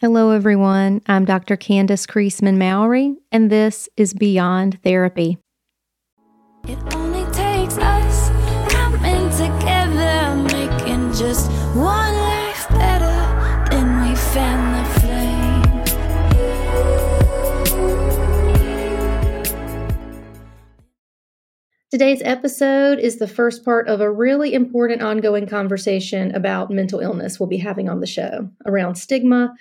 Hello, everyone. I'm Dr. Candace Creasman Mowry, and this is Beyond Therapy. It only takes us coming together, making just one life better. Then we fan the flame. Today's episode is the first part of a really important ongoing conversation about mental illness we'll be having on the show around stigma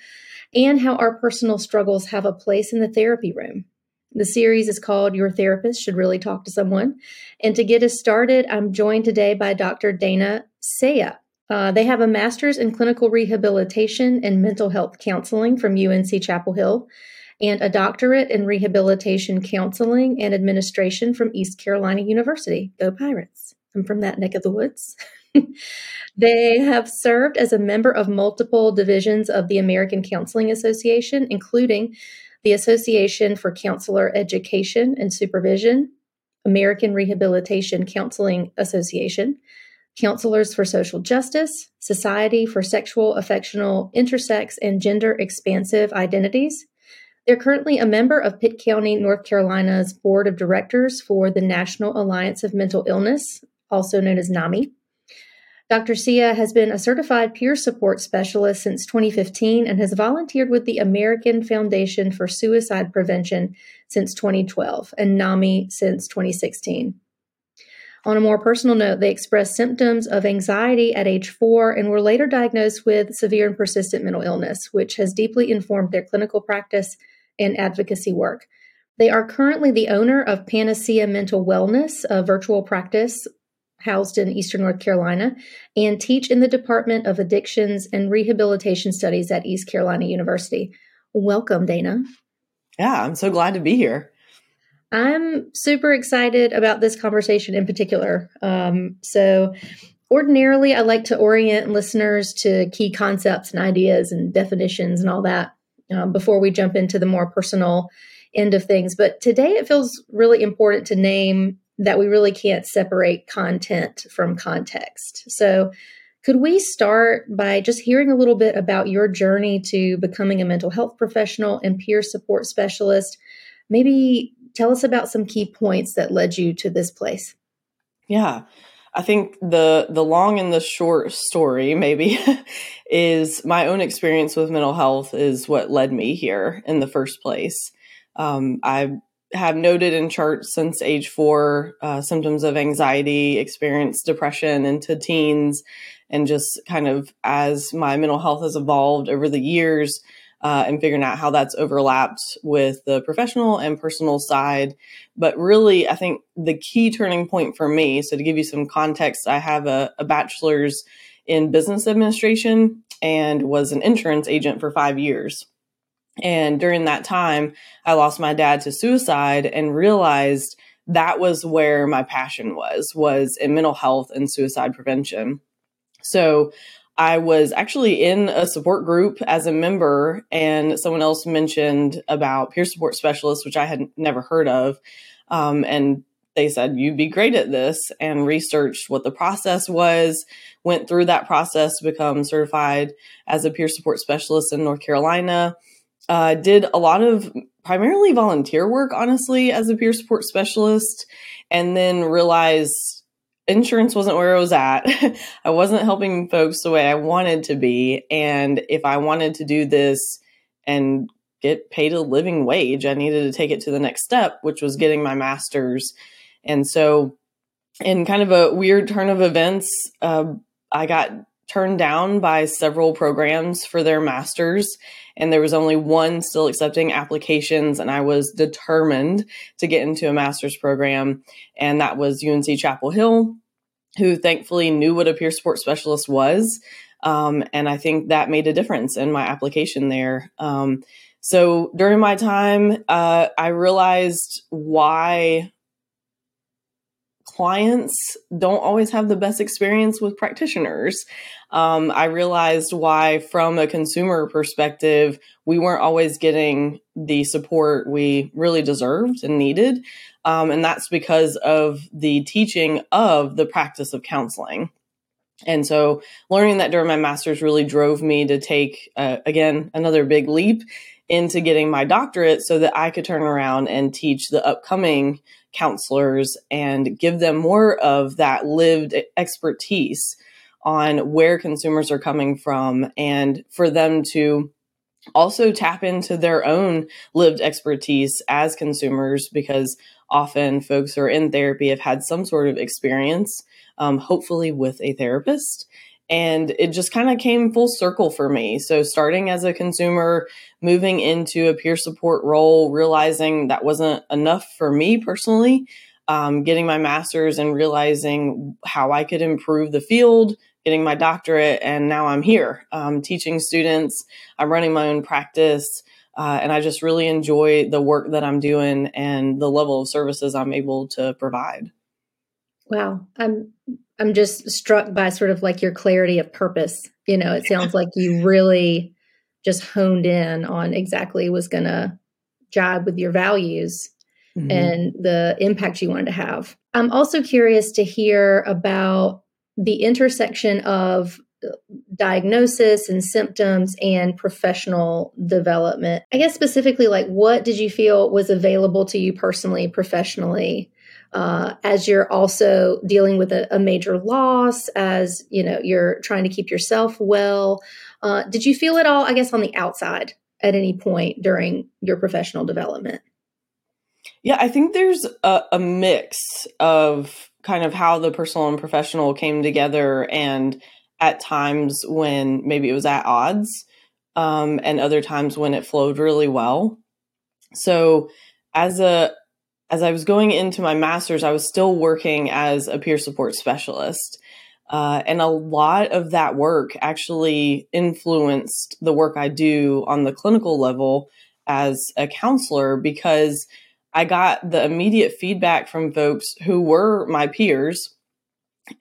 and how our personal struggles have a place in the therapy room. The series is called Your Therapist Should Really Talk to Someone. And to get us started, I'm joined today by Dr. Dana Cea. Uh, they have a master's in clinical rehabilitation and mental health counseling from UNC Chapel Hill and a doctorate in rehabilitation counseling and administration from East Carolina University. Go Pirates. I'm from that neck of the woods. they have served as a member of multiple divisions of the American Counseling Association, including the Association for Counselor Education and Supervision, American Rehabilitation Counseling Association, Counselors for Social Justice, Society for Sexual, Affectional, Intersex, and Gender Expansive Identities. They're currently a member of Pitt County, North Carolina's Board of Directors for the National Alliance of Mental Illness, also known as NAMI. Dr. Cea has been a certified peer support specialist since 2015 and has volunteered with the American Foundation for Suicide Prevention since 2012 and NAMI since 2016. On a more personal note, they expressed symptoms of anxiety at age four and were later diagnosed with severe and persistent mental illness, which has deeply informed their clinical practice and advocacy work. They are currently the owner of Panacea Mental Wellness, a virtual practice housed in Eastern North Carolina, and teach in the Department of Addictions and Rehabilitation Studies at East Carolina University. Welcome, Dana. Yeah, I'm so glad to be here. I'm super excited about this conversation in particular. Um, so, ordinarily, I like to orient listeners to key concepts and ideas and definitions and all that um, before we jump into the more personal end of things. But today, it feels really important to name that we really can't separate content from context. So, could we start by just hearing a little bit about your journey to becoming a mental health professional and peer support specialist? Maybe tell us about some key points that led you to this place. Yeah. I think the the long and the short story maybe is my own experience with mental health is what led me here in the first place. Um, I have noted in charts since age four uh, symptoms of anxiety, experience depression into teens, and just kind of as my mental health has evolved over the years uh, and figuring out how that's overlapped with the professional and personal side. But really, I think the key turning point for me, so to give you some context, I have a, a bachelor's in business administration and was an insurance agent for five years. And during that time, I lost my dad to suicide and realized that was where my passion was, was in mental health and suicide prevention. So I was actually in a support group as a member, and someone else mentioned about peer support specialists, which I had never heard of. Um, and they said, You'd be great at this, and researched what the process was, went through that process to become certified as a peer support specialist in North Carolina uh, did a lot of primarily volunteer work, honestly, as a peer support specialist, and then realized insurance wasn't where I was at. I wasn't helping folks the way I wanted to be. And if I wanted to do this and get paid a living wage, I needed to take it to the next step, which was getting my master's. And so, in kind of a weird turn of events, uh, I got turned down by several programs for their masters and there was only one still accepting applications and i was determined to get into a master's program and that was unc chapel hill who thankfully knew what a peer support specialist was um, and i think that made a difference in my application there. Um, so during my time uh, i realized why clients don't always have the best experience with practitioners. Um, I realized why, from a consumer perspective, we weren't always getting the support we really deserved and needed. Um, and that's because of the teaching of the practice of counseling. And so learning that during my master's really drove me to take, uh, again, another big leap into getting my doctorate so that I could turn around and teach the upcoming counselors and give them more of that lived expertise on where consumers are coming from and for them to also tap into their own lived expertise as consumers because often folks who are in therapy have had some sort of experience, um, hopefully with a therapist. And it just kind of came full circle for me. So, starting as a consumer, moving into a peer support role, realizing that wasn't enough for me personally, um, getting my master's and realizing how I could improve the field, getting my doctorate, and now I'm here um, teaching students. I'm running my own practice. Uh, and I just really enjoy the work that I'm doing and the level of services I'm able to provide. Wow, I'm I'm just struck by sort of like your clarity of purpose. You know, it sounds like you really just honed in on exactly was going to jibe with your values mm-hmm. and the impact you wanted to have. I'm also curious to hear about the intersection of diagnosis and symptoms and professional development. I guess specifically, like what did you feel was available to you personally, professionally, uh, as you're also dealing with a, a, major loss, as you know, you're trying to keep yourself well. Uh, did you feel it all, I guess, on the outside at any point during your professional development? Yeah, I think there's a, a mix of kind of how the personal and professional came together and at times when maybe it was at odds um, and other times when it flowed really well so as a as i was going into my master's i was still working as a peer support specialist. Uh, and a lot of that work actually influenced the work i do on the clinical level as a counselor because i got the immediate feedback from folks who were my peers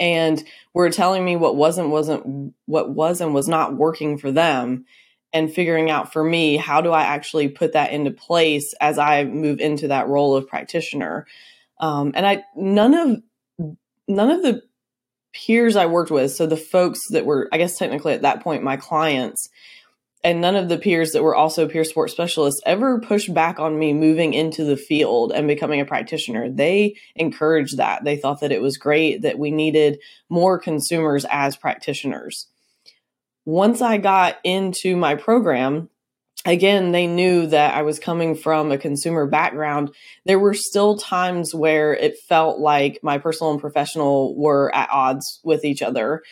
and were telling me what wasn't wasn't what was and was not working for them and figuring out for me how do i actually put that into place as i move into that role of practitioner um, and i none of none of the peers i worked with so the folks that were i guess technically at that point my clients and none of the peers that were also peer support specialists ever pushed back on me moving into the field and becoming a practitioner. They encouraged that. They thought that it was great that we needed more consumers as practitioners. Once I got into my program, again, they knew that I was coming from a consumer background. There were still times where it felt like my personal and professional were at odds with each other.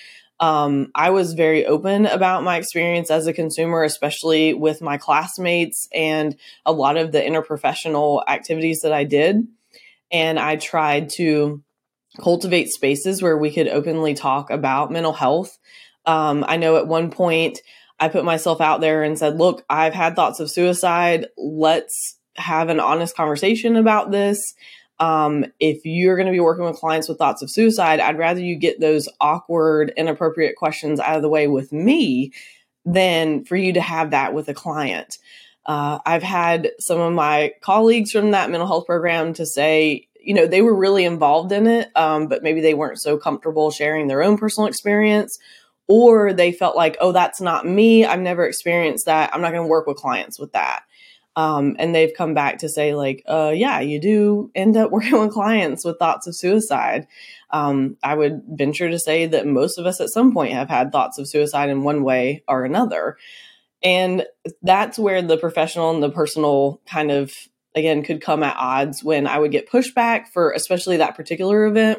Um, I was very open about my experience as a consumer, especially with my classmates and a lot of the interprofessional activities that I did. And I tried to cultivate spaces where we could openly talk about mental health. Um, I know at one point I put myself out there and said, Look, I've had thoughts of suicide. Let's have an honest conversation about this. Um, if you're going to be working with clients with thoughts of suicide, I'd rather you get those awkward, inappropriate questions out of the way with me than for you to have that with a client. Uh, I've had some of my colleagues from that mental health program to say, you know, they were really involved in it, um, but maybe they weren't so comfortable sharing their own personal experience, or they felt like, oh, that's not me. I've never experienced that. I'm not going to work with clients with that. Um, and they've come back to say, like, uh, yeah, you do end up working with clients with thoughts of suicide. Um, I would venture to say that most of us at some point have had thoughts of suicide in one way or another. And that's where the professional and the personal kind of, again, could come at odds when I would get pushback for especially that particular event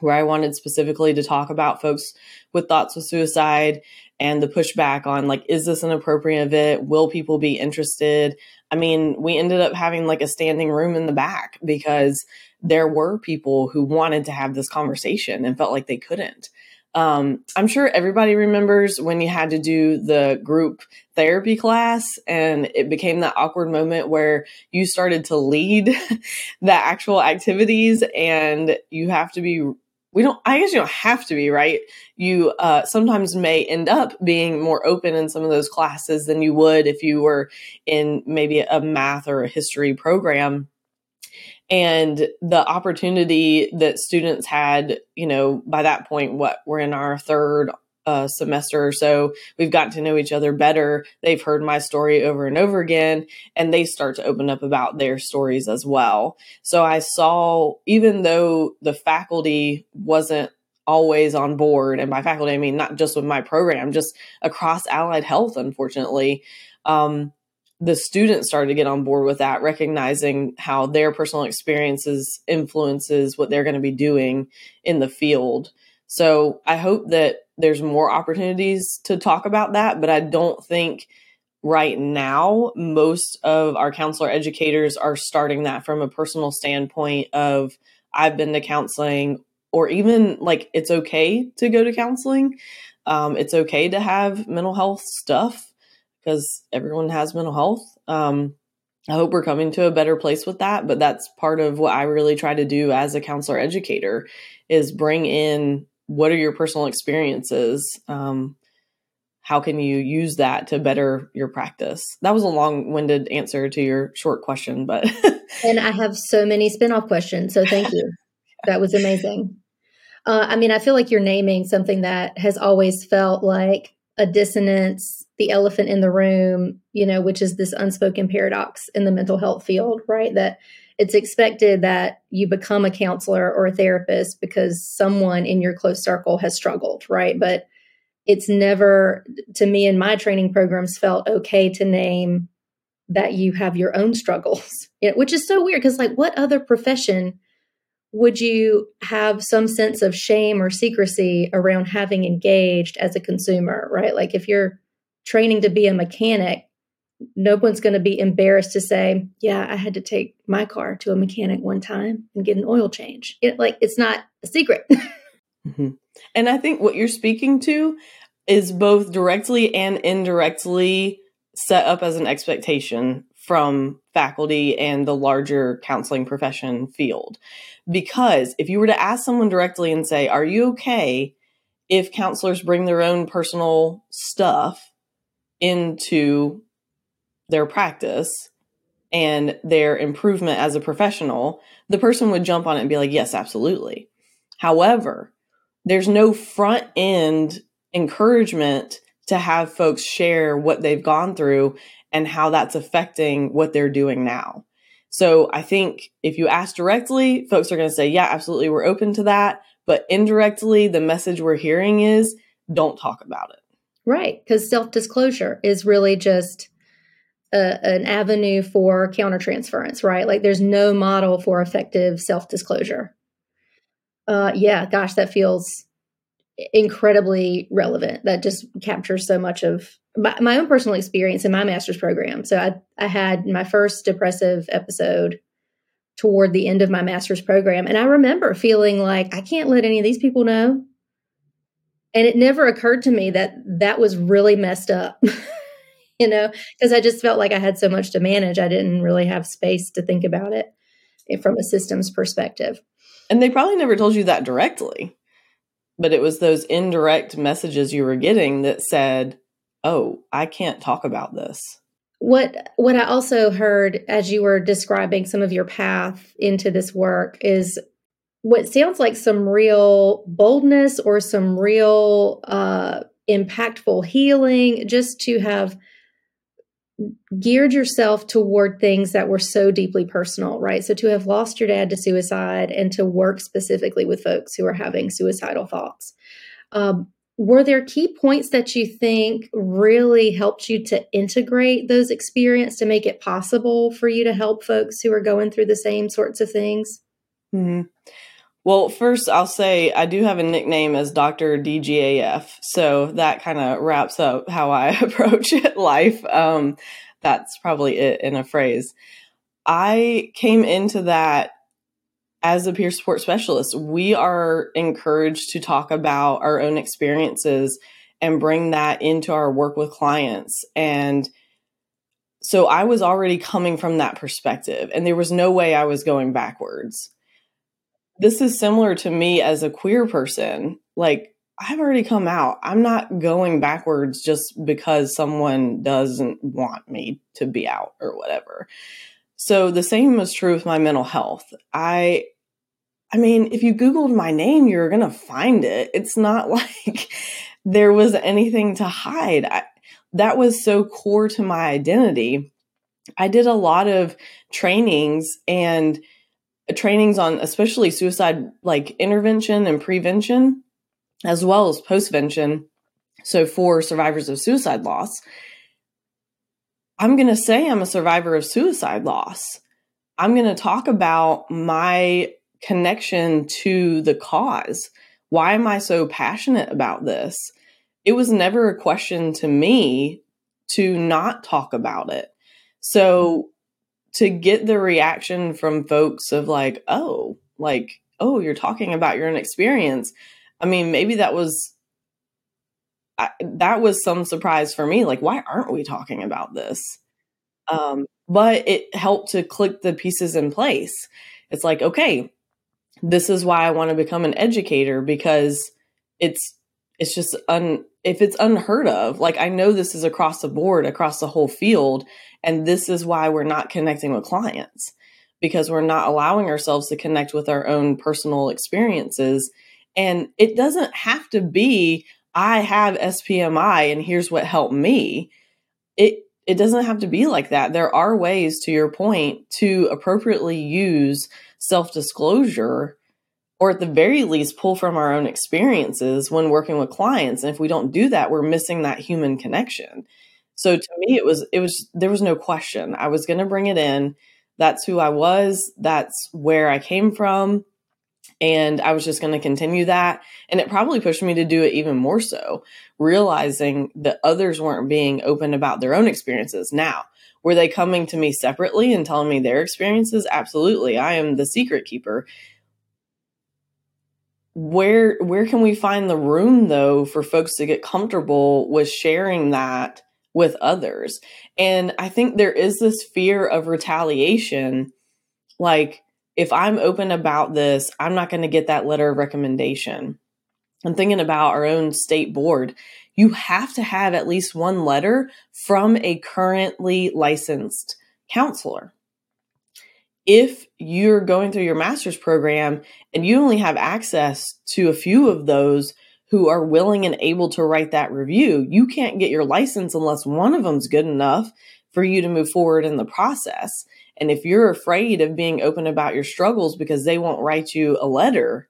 where I wanted specifically to talk about folks with thoughts of suicide and the pushback on like, is this an appropriate event? Will people be interested? I mean, we ended up having like a standing room in the back because there were people who wanted to have this conversation and felt like they couldn't. Um, I'm sure everybody remembers when you had to do the group therapy class and it became that awkward moment where you started to lead the actual activities and you have to be we don't i guess you don't have to be right? You uh, sometimes may end up being more open in some of those classes than you would if you were in maybe a math or a history program. And the opportunity that students had, you know, by that point, what we're in our third uh, semester or so, we've gotten to know each other better. They've heard my story over and over again, and they start to open up about their stories as well. So I saw, even though the faculty wasn't always on board, and by faculty, I mean not just with my program, just across allied health, unfortunately. Um, the students started to get on board with that, recognizing how their personal experiences influences what they're going to be doing in the field. So I hope that there's more opportunities to talk about that, but I don't think right now most of our counselor educators are starting that from a personal standpoint of I've been to counseling or even like it's okay to go to counseling. Um, it's okay to have mental health stuff because everyone has mental health. Um, I hope we're coming to a better place with that, but that's part of what I really try to do as a counselor educator is bring in what are your personal experiences? Um, how can you use that to better your practice? That was a long-winded answer to your short question, but and I have so many spin-off questions, so thank you. that was amazing. Uh, I mean, I feel like you're naming something that has always felt like a dissonance, the elephant in the room, you know, which is this unspoken paradox in the mental health field, right? That it's expected that you become a counselor or a therapist because someone in your close circle has struggled, right? But it's never, to me, in my training programs, felt okay to name that you have your own struggles, you know, which is so weird because, like, what other profession would you have some sense of shame or secrecy around having engaged as a consumer, right? Like if you're training to be a mechanic, no one's going to be embarrassed to say, "Yeah, I had to take my car to a mechanic one time and get an oil change." It, like it's not a secret. mm-hmm. And I think what you're speaking to is both directly and indirectly set up as an expectation from faculty and the larger counseling profession field. Because if you were to ask someone directly and say, Are you okay if counselors bring their own personal stuff into their practice and their improvement as a professional? The person would jump on it and be like, Yes, absolutely. However, there's no front end encouragement to have folks share what they've gone through and how that's affecting what they're doing now. So I think if you ask directly, folks are going to say, yeah, absolutely, we're open to that. But indirectly, the message we're hearing is don't talk about it. Right. Because self disclosure is really just a, an avenue for countertransference, right? Like there's no model for effective self disclosure. Uh, yeah, gosh, that feels incredibly relevant. That just captures so much of my, my, own personal experience in my master's program. So I, I had my first depressive episode toward the end of my master's program. And I remember feeling like I can't let any of these people know. And it never occurred to me that that was really messed up, you know, because I just felt like I had so much to manage. I didn't really have space to think about it from a systems perspective. And they probably never told you that directly but it was those indirect messages you were getting that said, "Oh, I can't talk about this." What what I also heard as you were describing some of your path into this work is what sounds like some real boldness or some real uh, impactful healing, just to have geared yourself toward things that were so deeply personal, right? So to have lost your dad to suicide and to work specifically with folks who are having suicidal thoughts. Um, were there key points that you think really helped you to integrate those experiences to make it possible for you to help folks who are going through the same sorts of things? Mm-hmm. Well, first, I'll say I do have a nickname as Dr. DGAF. So that kind of wraps up how I approach life. Um, that's probably it in a phrase. I came into that as a peer support specialist. We are encouraged to talk about our own experiences and bring that into our work with clients. And so I was already coming from that perspective, and there was no way I was going backwards this is similar to me as a queer person. Like, I've already come out. I'm not going backwards just because someone doesn't want me to be out or whatever. So the same was true with my mental health. I I mean, if you googled my name, you're going to find it. It's not like there was anything to hide. I, that was so core to my identity. I did a lot of trainings and trainings on especially suicide like intervention and prevention as well as postvention. So for survivors of suicide loss i'm going to say i'm a survivor of suicide loss. I'm going to talk about my connection to the cause. Why am i so passionate about this? It was never a question to me to not talk about it. So to get the reaction from folks of like, oh, like, oh, you're talking about your own experience. I mean, maybe that was I, that was some surprise for me. Like, why aren't we talking about this? Um, but it helped to click the pieces in place. It's like, okay, this is why I want to become an educator because it's it's just un if it's unheard of. Like I know this is across the board, across the whole field, and this is why we're not connecting with clients because we're not allowing ourselves to connect with our own personal experiences. And it doesn't have to be, I have SPMI and here's what helped me. It, it doesn't have to be like that. There are ways, to your point, to appropriately use self disclosure or at the very least pull from our own experiences when working with clients. And if we don't do that, we're missing that human connection. So to me, it was, it was, there was no question. I was going to bring it in. That's who I was. That's where I came from. And I was just going to continue that. And it probably pushed me to do it even more so, realizing that others weren't being open about their own experiences. Now, were they coming to me separately and telling me their experiences? Absolutely. I am the secret keeper where where can we find the room though for folks to get comfortable with sharing that with others. And I think there is this fear of retaliation. Like, if I'm open about this, I'm not going to get that letter of recommendation. I'm thinking about our own state board. You have to have at least one letter from a currently licensed counselor. If you're going through your master's program and you only have access to a few of those, who are willing and able to write that review. You can't get your license unless one of them's good enough for you to move forward in the process. And if you're afraid of being open about your struggles because they won't write you a letter,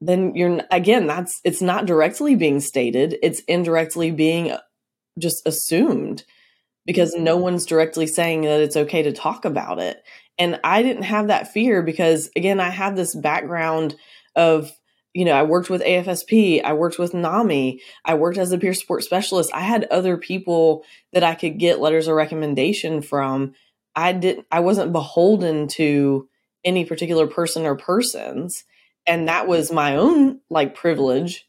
then you're again, that's it's not directly being stated, it's indirectly being uh, just assumed because no one's directly saying that it's okay to talk about it. And I didn't have that fear because again, I have this background of you know, I worked with AFSP, I worked with NAMI, I worked as a peer support specialist. I had other people that I could get letters of recommendation from. I didn't I wasn't beholden to any particular person or persons. And that was my own like privilege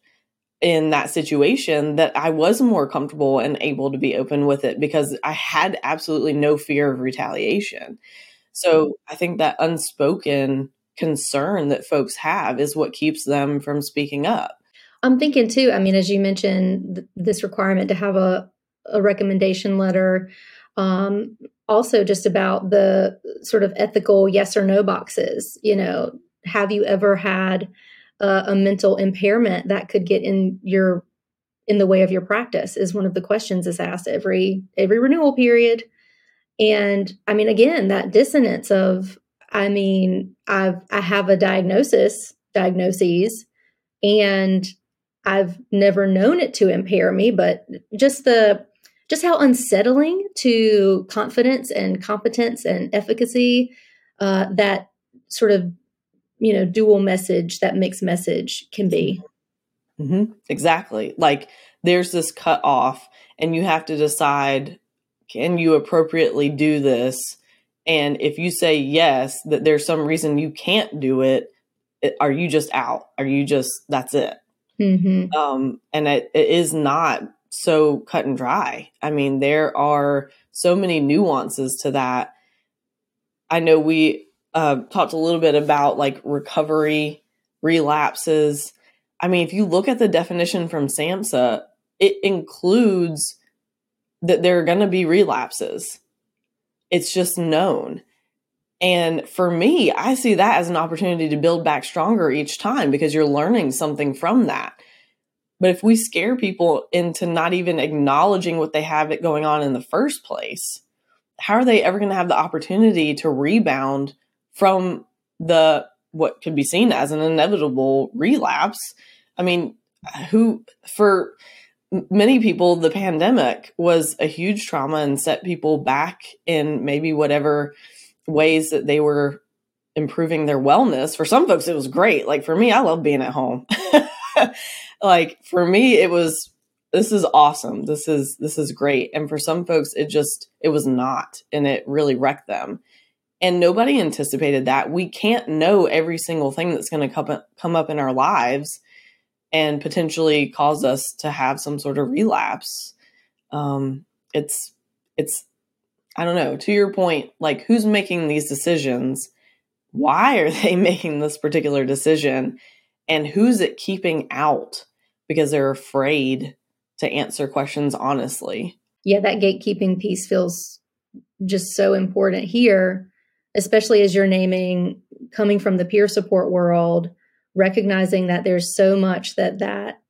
in that situation that I was more comfortable and able to be open with it because I had absolutely no fear of retaliation. So I think that unspoken concern that folks have is what keeps them from speaking up. I'm thinking too, I mean, as you mentioned, th- this requirement to have a, a recommendation letter, um, also just about the sort of ethical yes or no boxes. You know, have you ever had a, a mental impairment that could get in your in the way of your practice is one of the questions is asked every every renewal period. And i mean again that dissonance of I mean, I've I have a diagnosis, diagnoses, and I've never known it to impair me, but just the just how unsettling to confidence and competence and efficacy uh, that sort of you know dual message that mixed message can be mm-hmm. exactly like there's this cut off and you have to decide can you appropriately do this and if you say yes, that there's some reason you can't do it, are you just out? Are you just, that's it? Mm-hmm. Um, and it, it is not so cut and dry. I mean, there are so many nuances to that. I know we uh, talked a little bit about like recovery, relapses. I mean, if you look at the definition from SAMHSA, it includes that there are going to be relapses it's just known. And for me, I see that as an opportunity to build back stronger each time because you're learning something from that. But if we scare people into not even acknowledging what they have it going on in the first place, how are they ever going to have the opportunity to rebound from the what could be seen as an inevitable relapse? I mean, who for many people the pandemic was a huge trauma and set people back in maybe whatever ways that they were improving their wellness. For some folks it was great. Like for me, I love being at home. like for me it was this is awesome. This is this is great. And for some folks it just it was not and it really wrecked them. And nobody anticipated that. We can't know every single thing that's going to come come up in our lives and potentially cause us to have some sort of relapse. Um it's it's I don't know, to your point, like who's making these decisions? Why are they making this particular decision? And who's it keeping out because they're afraid to answer questions honestly. Yeah, that gatekeeping piece feels just so important here, especially as you're naming coming from the peer support world, recognizing that there's so much that that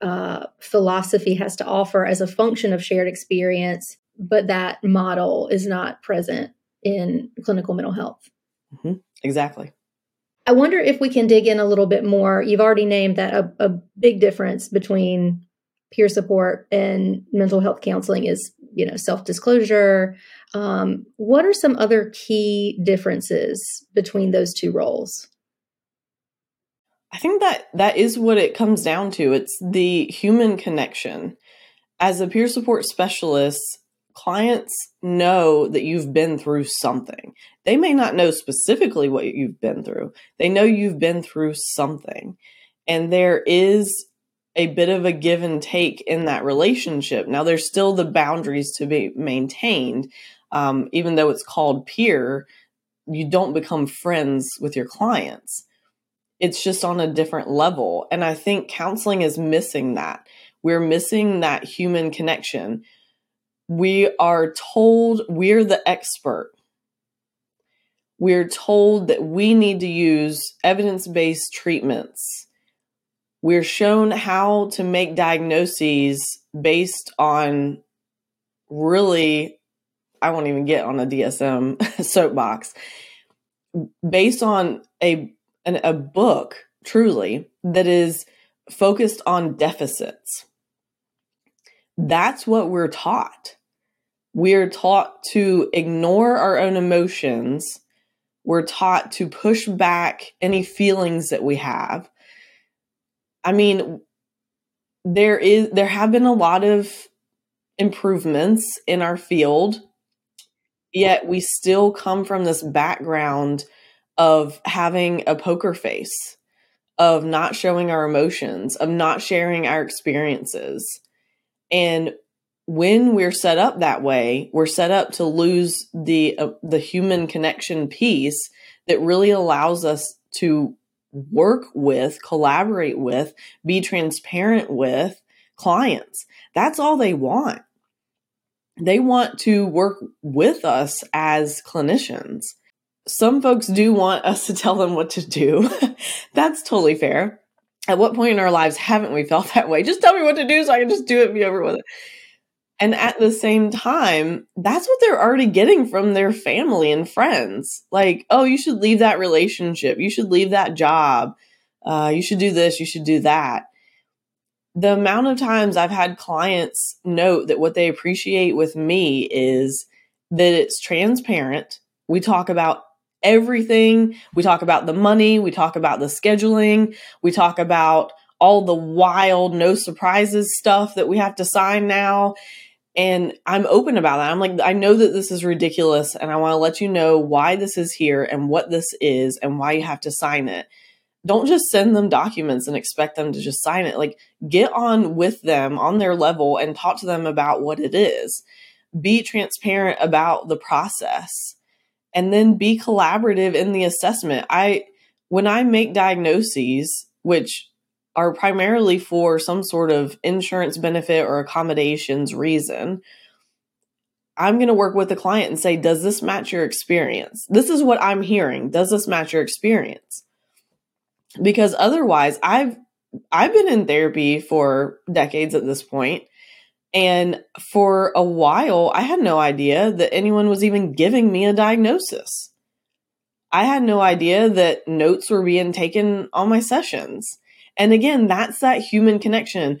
uh, philosophy has to offer as a function of shared experience, but that model is not present in clinical mental health. Mm-hmm. Exactly. I wonder if we can dig in a little bit more. You've already named that a, a big difference between peer support and mental health counseling is, you know, self disclosure. Um, what are some other key differences between those two roles? I think that that is what it comes down to. It's the human connection. As a peer support specialist, clients know that you've been through something. They may not know specifically what you've been through, they know you've been through something. And there is a bit of a give and take in that relationship. Now, there's still the boundaries to be maintained. Um, even though it's called peer, you don't become friends with your clients. It's just on a different level. And I think counseling is missing that. We're missing that human connection we are told we're the expert. We're told that we need to use evidence based treatments. We're shown how to make diagnoses based on really, I won't even get on a DSM soapbox, based on a, an, a book, truly, that is focused on deficits. That's what we're taught. We're taught to ignore our own emotions. We're taught to push back any feelings that we have. I mean, there is there have been a lot of improvements in our field, yet we still come from this background of having a poker face, of not showing our emotions, of not sharing our experiences. And when we're set up that way, we're set up to lose the uh, the human connection piece that really allows us to work with, collaborate with, be transparent with clients. That's all they want. They want to work with us as clinicians. Some folks do want us to tell them what to do. That's totally fair. At what point in our lives haven't we felt that way? Just tell me what to do so I can just do it and be over with it. And at the same time, that's what they're already getting from their family and friends. Like, oh, you should leave that relationship. You should leave that job. Uh, you should do this. You should do that. The amount of times I've had clients note that what they appreciate with me is that it's transparent. We talk about everything. We talk about the money. We talk about the scheduling. We talk about all the wild, no surprises stuff that we have to sign now. And I'm open about that. I'm like, I know that this is ridiculous, and I want to let you know why this is here and what this is and why you have to sign it. Don't just send them documents and expect them to just sign it. Like, get on with them on their level and talk to them about what it is. Be transparent about the process and then be collaborative in the assessment. I, when I make diagnoses, which are primarily for some sort of insurance benefit or accommodations reason. I'm going to work with the client and say, does this match your experience? This is what I'm hearing. Does this match your experience? Because otherwise, I've I've been in therapy for decades at this point, and for a while, I had no idea that anyone was even giving me a diagnosis. I had no idea that notes were being taken on my sessions. And again, that's that human connection.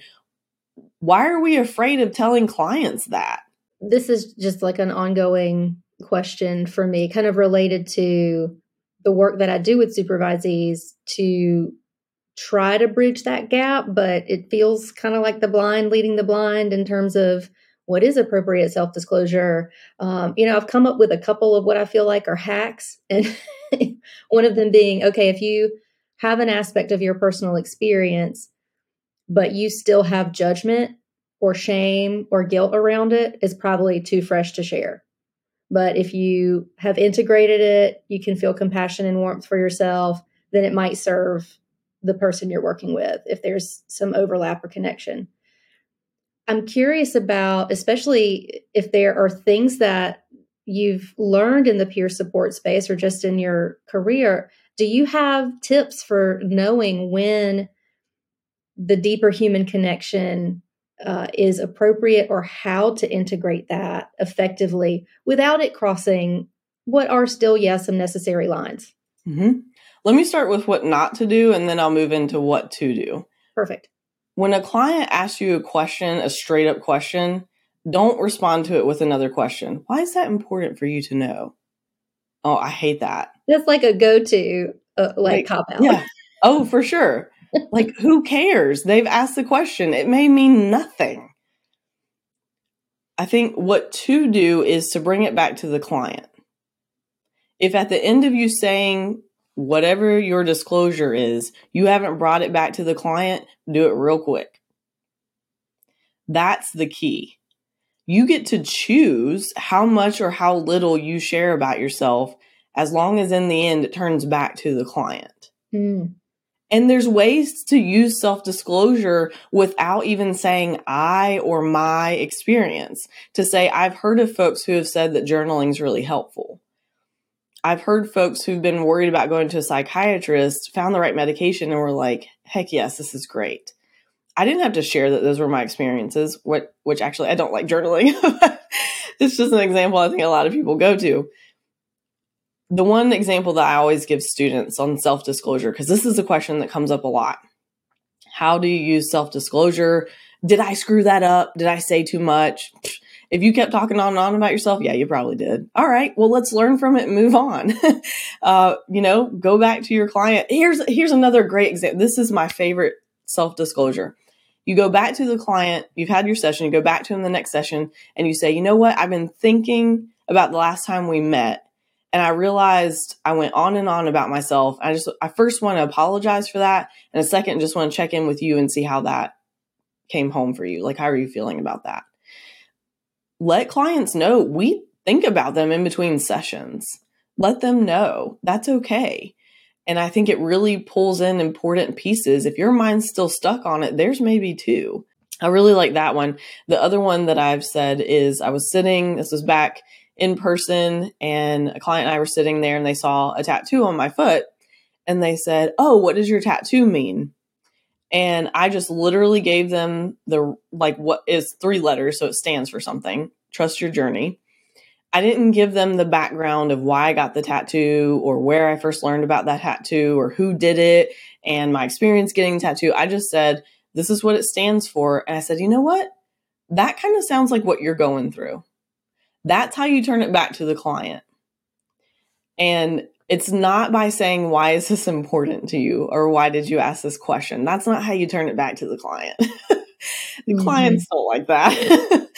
Why are we afraid of telling clients that? This is just like an ongoing question for me, kind of related to the work that I do with supervisees to try to bridge that gap, but it feels kind of like the blind leading the blind in terms of what is appropriate self disclosure. Um, you know, I've come up with a couple of what I feel like are hacks, and one of them being okay, if you have an aspect of your personal experience, but you still have judgment or shame or guilt around it, is probably too fresh to share. But if you have integrated it, you can feel compassion and warmth for yourself, then it might serve the person you're working with if there's some overlap or connection. I'm curious about, especially if there are things that you've learned in the peer support space or just in your career, do you have tips for knowing when the deeper human connection uh, is appropriate or how to integrate that effectively without it crossing what are still, yes, some necessary lines? Mm-hmm. Let me start with what not to do and then I'll move into what to do. Perfect. When a client asks you a question, a straight up question, don't respond to it with another question. Why is that important for you to know? Oh, I hate that. That's like a go to, uh, like, like cop out. Yeah. Oh, for sure. Like, who cares? They've asked the question. It may mean nothing. I think what to do is to bring it back to the client. If at the end of you saying whatever your disclosure is, you haven't brought it back to the client, do it real quick. That's the key you get to choose how much or how little you share about yourself as long as in the end it turns back to the client. Mm. And there's ways to use self disclosure without even saying I or my experience. To say, I've heard of folks who have said that journaling is really helpful. I've heard folks who've been worried about going to a psychiatrist, found the right medication, and were like, heck yes, this is great. I didn't have to share that those were my experiences, what, which actually I don't like journaling. it's just an example I think a lot of people go to. The one example that I always give students on self disclosure, because this is a question that comes up a lot. How do you use self disclosure? Did I screw that up? Did I say too much? If you kept talking on and on about yourself, yeah, you probably did. All right, well, let's learn from it and move on. uh, you know, go back to your client. Here's here's another great example. This is my favorite self disclosure. You go back to the client, you've had your session, you go back to him the next session, and you say, you know what? I've been thinking about the last time we met, and I realized I went on and on about myself. I just, I first want to apologize for that. And a second, just want to check in with you and see how that came home for you. Like, how are you feeling about that? Let clients know we think about them in between sessions. Let them know that's okay. And I think it really pulls in important pieces. If your mind's still stuck on it, there's maybe two. I really like that one. The other one that I've said is I was sitting, this was back in person, and a client and I were sitting there and they saw a tattoo on my foot and they said, Oh, what does your tattoo mean? And I just literally gave them the like what is three letters, so it stands for something. Trust your journey. I didn't give them the background of why I got the tattoo or where I first learned about that tattoo or who did it and my experience getting the tattoo. I just said, this is what it stands for. And I said, you know what? That kind of sounds like what you're going through. That's how you turn it back to the client. And it's not by saying, why is this important to you? Or why did you ask this question? That's not how you turn it back to the client. the mm-hmm. clients don't like that.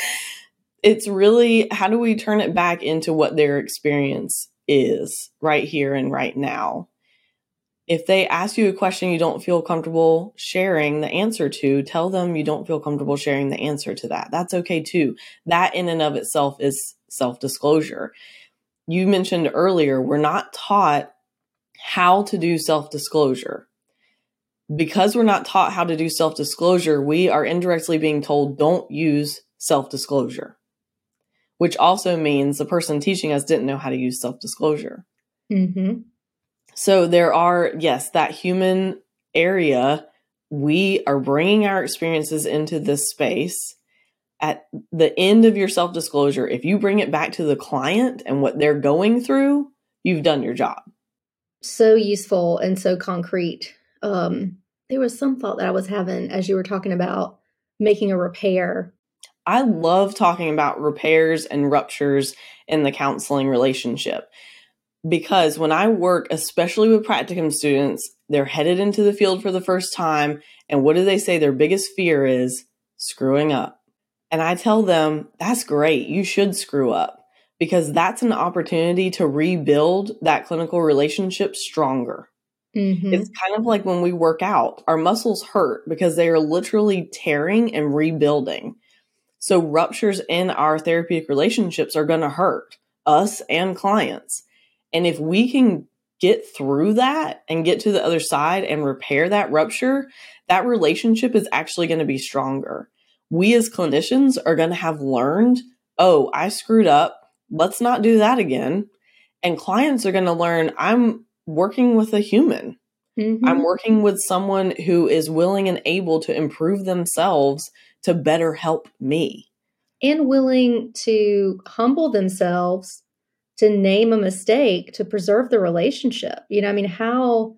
it's really how do we turn it back into what their experience is right here and right now. If they ask you a question you don't feel comfortable sharing the answer to, tell them you don't feel comfortable sharing the answer to that. That's okay too. That in and of itself is self disclosure. You mentioned earlier, we're not taught how to do self disclosure. Because we're not taught how to do self disclosure, we are indirectly being told don't use self disclosure which also means the person teaching us didn't know how to use self disclosure. Mm-hmm. So there are, yes, that human area. We are bringing our experiences into this space. At the end of your self disclosure, if you bring it back to the client and what they're going through, you've done your job. So useful and so concrete. Um, there was some thought that I was having as you were talking about making a repair. I love talking about repairs and ruptures in the counseling relationship because when I work, especially with practicum students, they're headed into the field for the first time. And what do they say their biggest fear is? Screwing up. And I tell them, that's great. You should screw up because that's an opportunity to rebuild that clinical relationship stronger. Mm-hmm. It's kind of like when we work out, our muscles hurt because they are literally tearing and rebuilding. So, ruptures in our therapeutic relationships are going to hurt us and clients. And if we can get through that and get to the other side and repair that rupture, that relationship is actually going to be stronger. We as clinicians are going to have learned, oh, I screwed up. Let's not do that again. And clients are going to learn, I'm working with a human. Mm-hmm. I'm working with someone who is willing and able to improve themselves to better help me. and willing to humble themselves to name a mistake to preserve the relationship. You know, I mean, how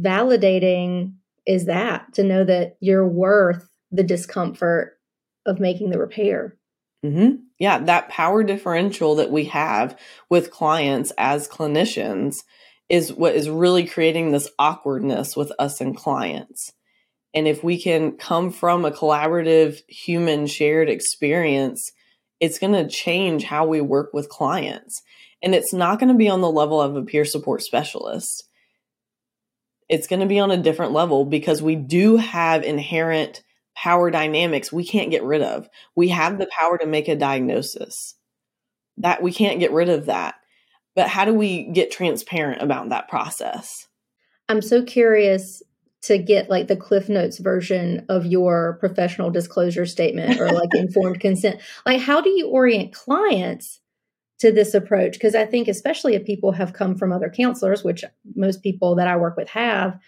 validating is that to know that you're worth the discomfort of making the repair? hmm Yeah, that power differential that we have with clients as clinicians is what is really creating this awkwardness with us and clients. And if we can come from a collaborative human shared experience, it's going to change how we work with clients. And it's not going to be on the level of a peer support specialist. It's going to be on a different level because we do have inherent power dynamics we can't get rid of. We have the power to make a diagnosis. That we can't get rid of that. But how do we get transparent about that process? I'm so curious to get like the Cliff Notes version of your professional disclosure statement or like informed consent. Like, how do you orient clients to this approach? Because I think, especially if people have come from other counselors, which most people that I work with have,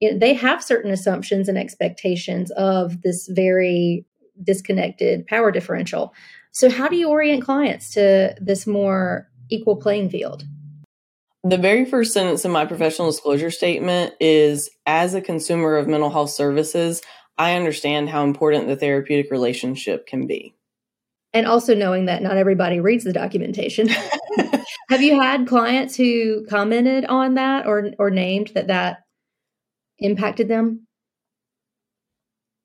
you know, they have certain assumptions and expectations of this very disconnected power differential. So, how do you orient clients to this more equal playing field? The very first sentence in my professional disclosure statement is As a consumer of mental health services, I understand how important the therapeutic relationship can be. And also knowing that not everybody reads the documentation. have you had clients who commented on that or or named that that impacted them?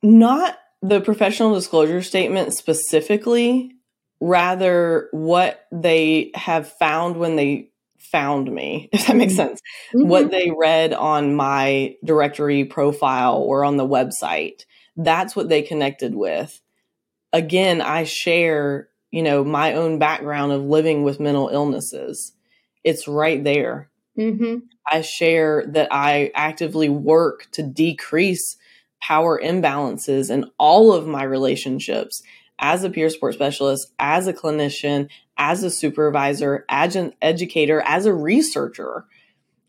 Not the professional disclosure statement specifically, rather what they have found when they found me, if that makes sense. Mhm. What they read on my directory profile or on the website. That's what they connected with. Again, I share, you know, my own background of living with mental illnesses. It's right there. Mhm. I share that I actively work to decrease power imbalances in all of my relationships as a peer support specialist, as a clinician, as a supervisor, as an educator, as a researcher.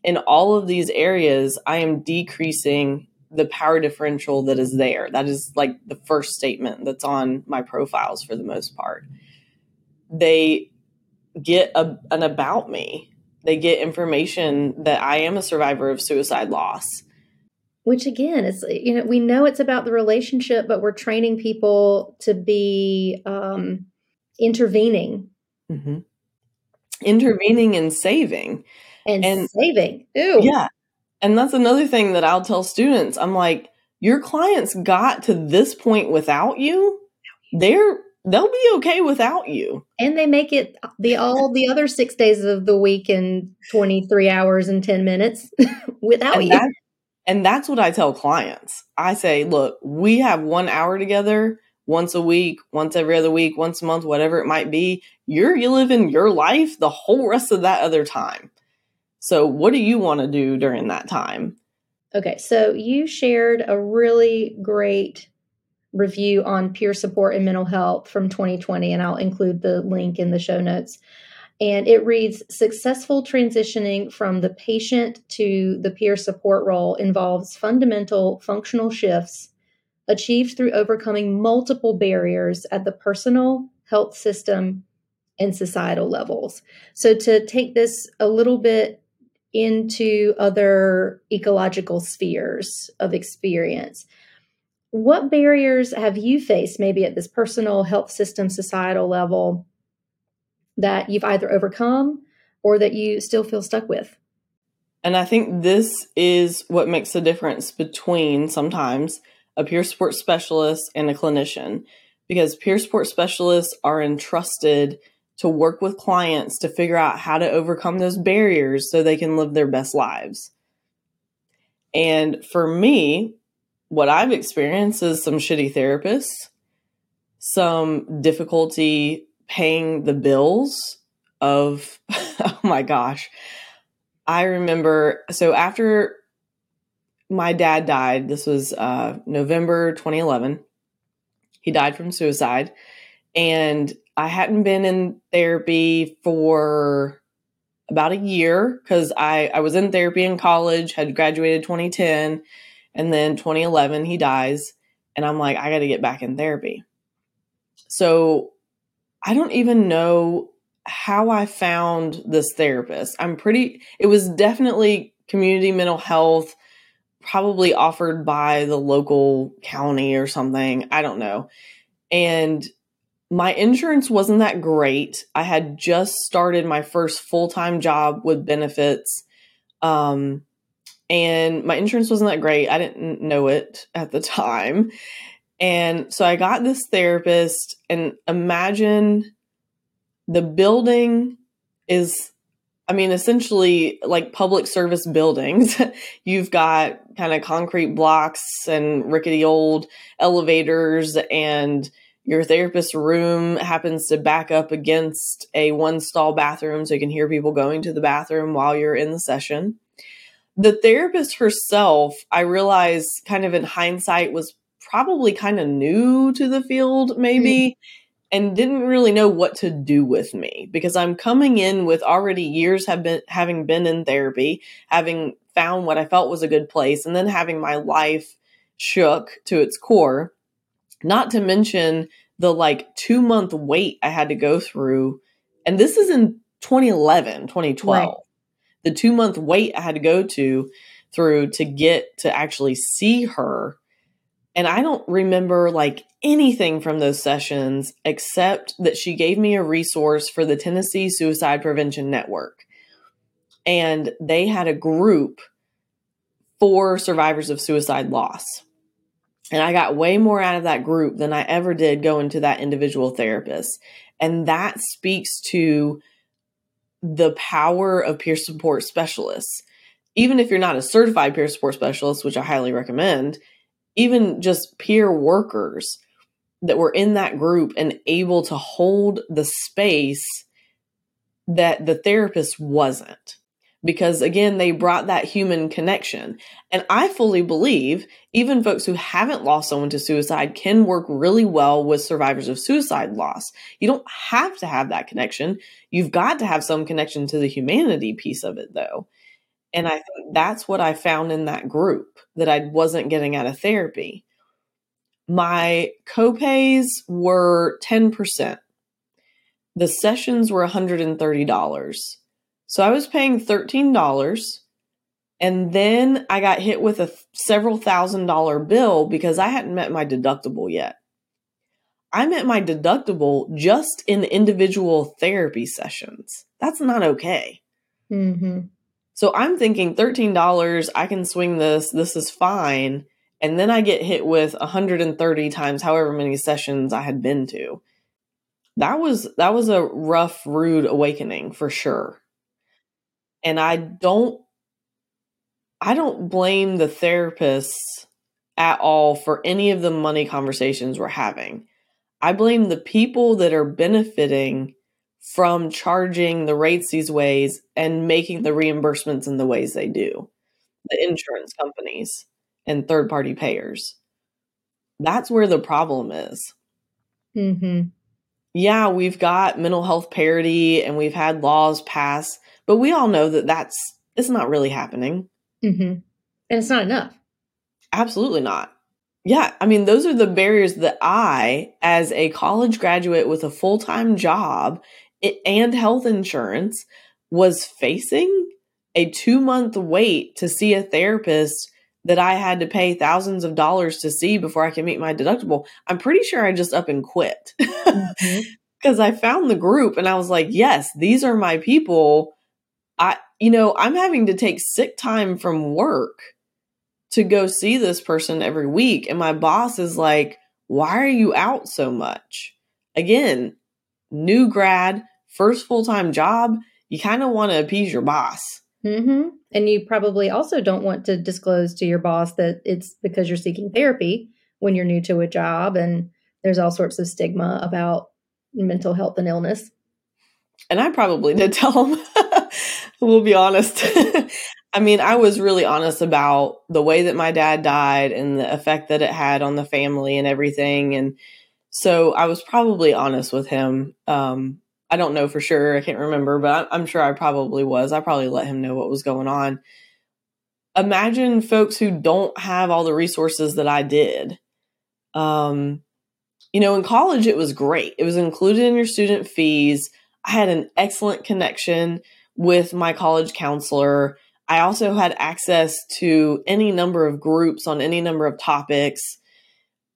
In all of these areas, I am decreasing the power differential that is there. That is like the first statement that's on my profiles for the most part. They get a, an about me they get information that I am a survivor of suicide loss. Which again, it's you know we know it's about the relationship, but we're training people to be um, intervening Mm-hmm. Intervening and saving. and, And- saving. Ooh, Yeah. And that's another thing that I'll tell students. I'm like, your clients got to this point without you. They're they'll be okay without you. and they make it the all the other six days of the week in twenty three hours and ten minutes without And, you. that, and that's what I tell clients. I say, look, we have one hour together once a week, once every other week, once a month, whatever it might be. You're you living your life the whole rest of that other time. So what do you want to do during that time? Okay, so you shared a really great review on peer support and mental health from 2020, and I'll include the link in the show notes. And it reads Successful transitioning from the patient to the peer support role involves fundamental functional shifts achieved through overcoming multiple barriers at the personal, health system, and societal levels. So, to take this a little bit into other ecological spheres of experience, what barriers have you faced, maybe at this personal, health system, societal level, that you've either overcome or that you still feel stuck with? And I think this is what makes the difference between sometimes a peer support specialist and a clinician, because peer support specialists are entrusted to work with clients to figure out how to overcome those barriers so they can live their best lives. And for me, what I've experienced is some shitty therapists, some difficulty paying the bills of, oh my gosh. I remember, so after my dad died, this was uh, November 2011, he died from suicide. And I hadn't been in therapy for about a year because I, I was in therapy in college, had graduated 2010, and then 2011 he dies. And I'm like, I got to get back in therapy. So I don't even know how I found this therapist. I'm pretty, it was definitely community mental health, probably offered by the local county or something. I don't know. And my insurance wasn't that great. I had just started my first full time job with benefits. Um, and my insurance wasn't that great. I didn't know it at the time. And so I got this therapist, and imagine the building is, I mean, essentially like public service buildings. You've got kind of concrete blocks and rickety old elevators and your therapist's room happens to back up against a one stall bathroom so you can hear people going to the bathroom while you're in the session. The therapist herself, I realize kind of in hindsight, was probably kind of new to the field, maybe, mm-hmm. and didn't really know what to do with me because I'm coming in with already years have been having been in therapy, having found what I felt was a good place, and then having my life shook to its core not to mention the like two month wait I had to go through. And this is in 2011, 2012. Right. The two month wait I had to go to through to get to actually see her. And I don't remember like anything from those sessions except that she gave me a resource for the Tennessee Suicide Prevention Network. And they had a group for survivors of suicide loss. And I got way more out of that group than I ever did going to that individual therapist. And that speaks to the power of peer support specialists. Even if you're not a certified peer support specialist, which I highly recommend, even just peer workers that were in that group and able to hold the space that the therapist wasn't because again, they brought that human connection. And I fully believe even folks who haven't lost someone to suicide can work really well with survivors of suicide loss. You don't have to have that connection. You've got to have some connection to the humanity piece of it, though. And I think that's what I found in that group that I wasn't getting out of therapy. My copays were 10%. The sessions were $130 so I was paying $13 and then I got hit with a several thousand dollar bill because I hadn't met my deductible yet. I met my deductible just in individual therapy sessions. That's not okay. Mm-hmm. So I'm thinking $13, I can swing this, this is fine. And then I get hit with 130 times however many sessions I had been to. That was that was a rough, rude awakening for sure and I don't I don't blame the therapists at all for any of the money conversations we're having. I blame the people that are benefiting from charging the rates these ways and making the reimbursements in the ways they do. The insurance companies and third party payers. that's where the problem is. Mm-hmm. Yeah, we've got mental health parity and we've had laws pass, but we all know that that's it's not really happening. Mm-hmm. And it's not enough. Absolutely not. Yeah, I mean, those are the barriers that I, as a college graduate with a full time job and health insurance, was facing a two month wait to see a therapist that I had to pay thousands of dollars to see before I could meet my deductible. I'm pretty sure I just up and quit because mm-hmm. I found the group and I was like, yes, these are my people. I, you know, I'm having to take sick time from work to go see this person every week. And my boss is like, why are you out so much? Again, new grad, first full time job, you kind of want to appease your boss. Mm-hmm. And you probably also don't want to disclose to your boss that it's because you're seeking therapy when you're new to a job. And there's all sorts of stigma about mental health and illness. And I probably did tell him. we'll be honest. I mean, I was really honest about the way that my dad died and the effect that it had on the family and everything. And so I was probably honest with him. Um, I don't know for sure. I can't remember, but I'm sure I probably was. I probably let him know what was going on. Imagine folks who don't have all the resources that I did. Um, you know, in college, it was great. It was included in your student fees. I had an excellent connection with my college counselor. I also had access to any number of groups on any number of topics.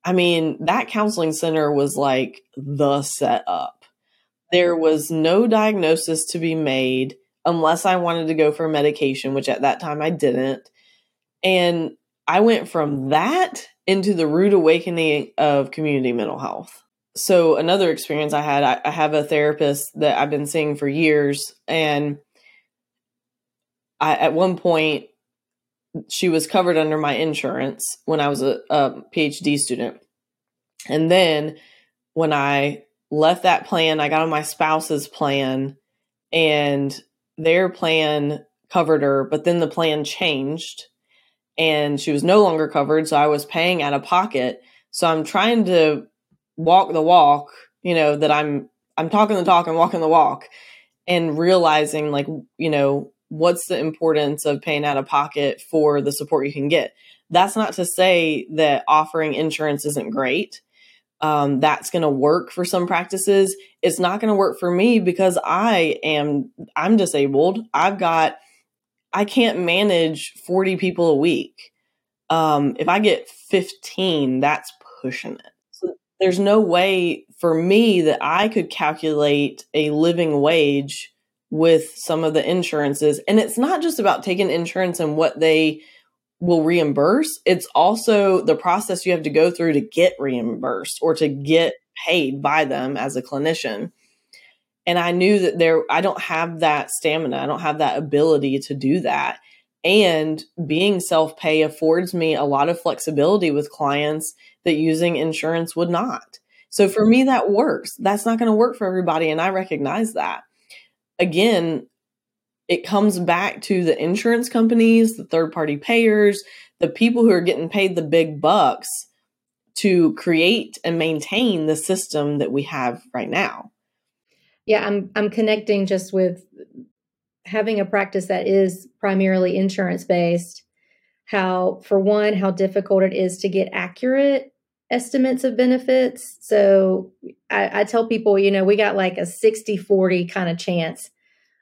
I mean, that counseling center was like the setup there was no diagnosis to be made unless I wanted to go for medication, which at that time I didn't. And I went from that into the rude awakening of community mental health. So, another experience I had, I, I have a therapist that I've been seeing for years. And I, at one point, she was covered under my insurance when I was a, a PhD student. And then when I left that plan. I got on my spouse's plan, and their plan covered her, but then the plan changed and she was no longer covered. So I was paying out of pocket. So I'm trying to walk the walk, you know, that I'm I'm talking the talk and walking the walk and realizing like, you know, what's the importance of paying out of pocket for the support you can get. That's not to say that offering insurance isn't great um, that's going to work for some practices. It's not going to work for me because I am I'm disabled. I've got I can't manage 40 people a week. Um, if I get 15, that's pushing it. So there's no way for me that I could calculate a living wage with some of the insurances. And it's not just about taking insurance and what they will reimburse, it's also the process you have to go through to get reimbursed or to get paid by them as a clinician. And I knew that there, I don't have that stamina, I don't have that ability to do that. And being self pay affords me a lot of flexibility with clients that using insurance would not. So for me, that works. That's not going to work for everybody. And I recognize that. Again, it comes back to the insurance companies, the third party payers, the people who are getting paid the big bucks to create and maintain the system that we have right now. Yeah, I'm I'm connecting just with having a practice that is primarily insurance based how for one how difficult it is to get accurate estimates of benefits so I, I, tell people you know we got like a 60 40 kind of chance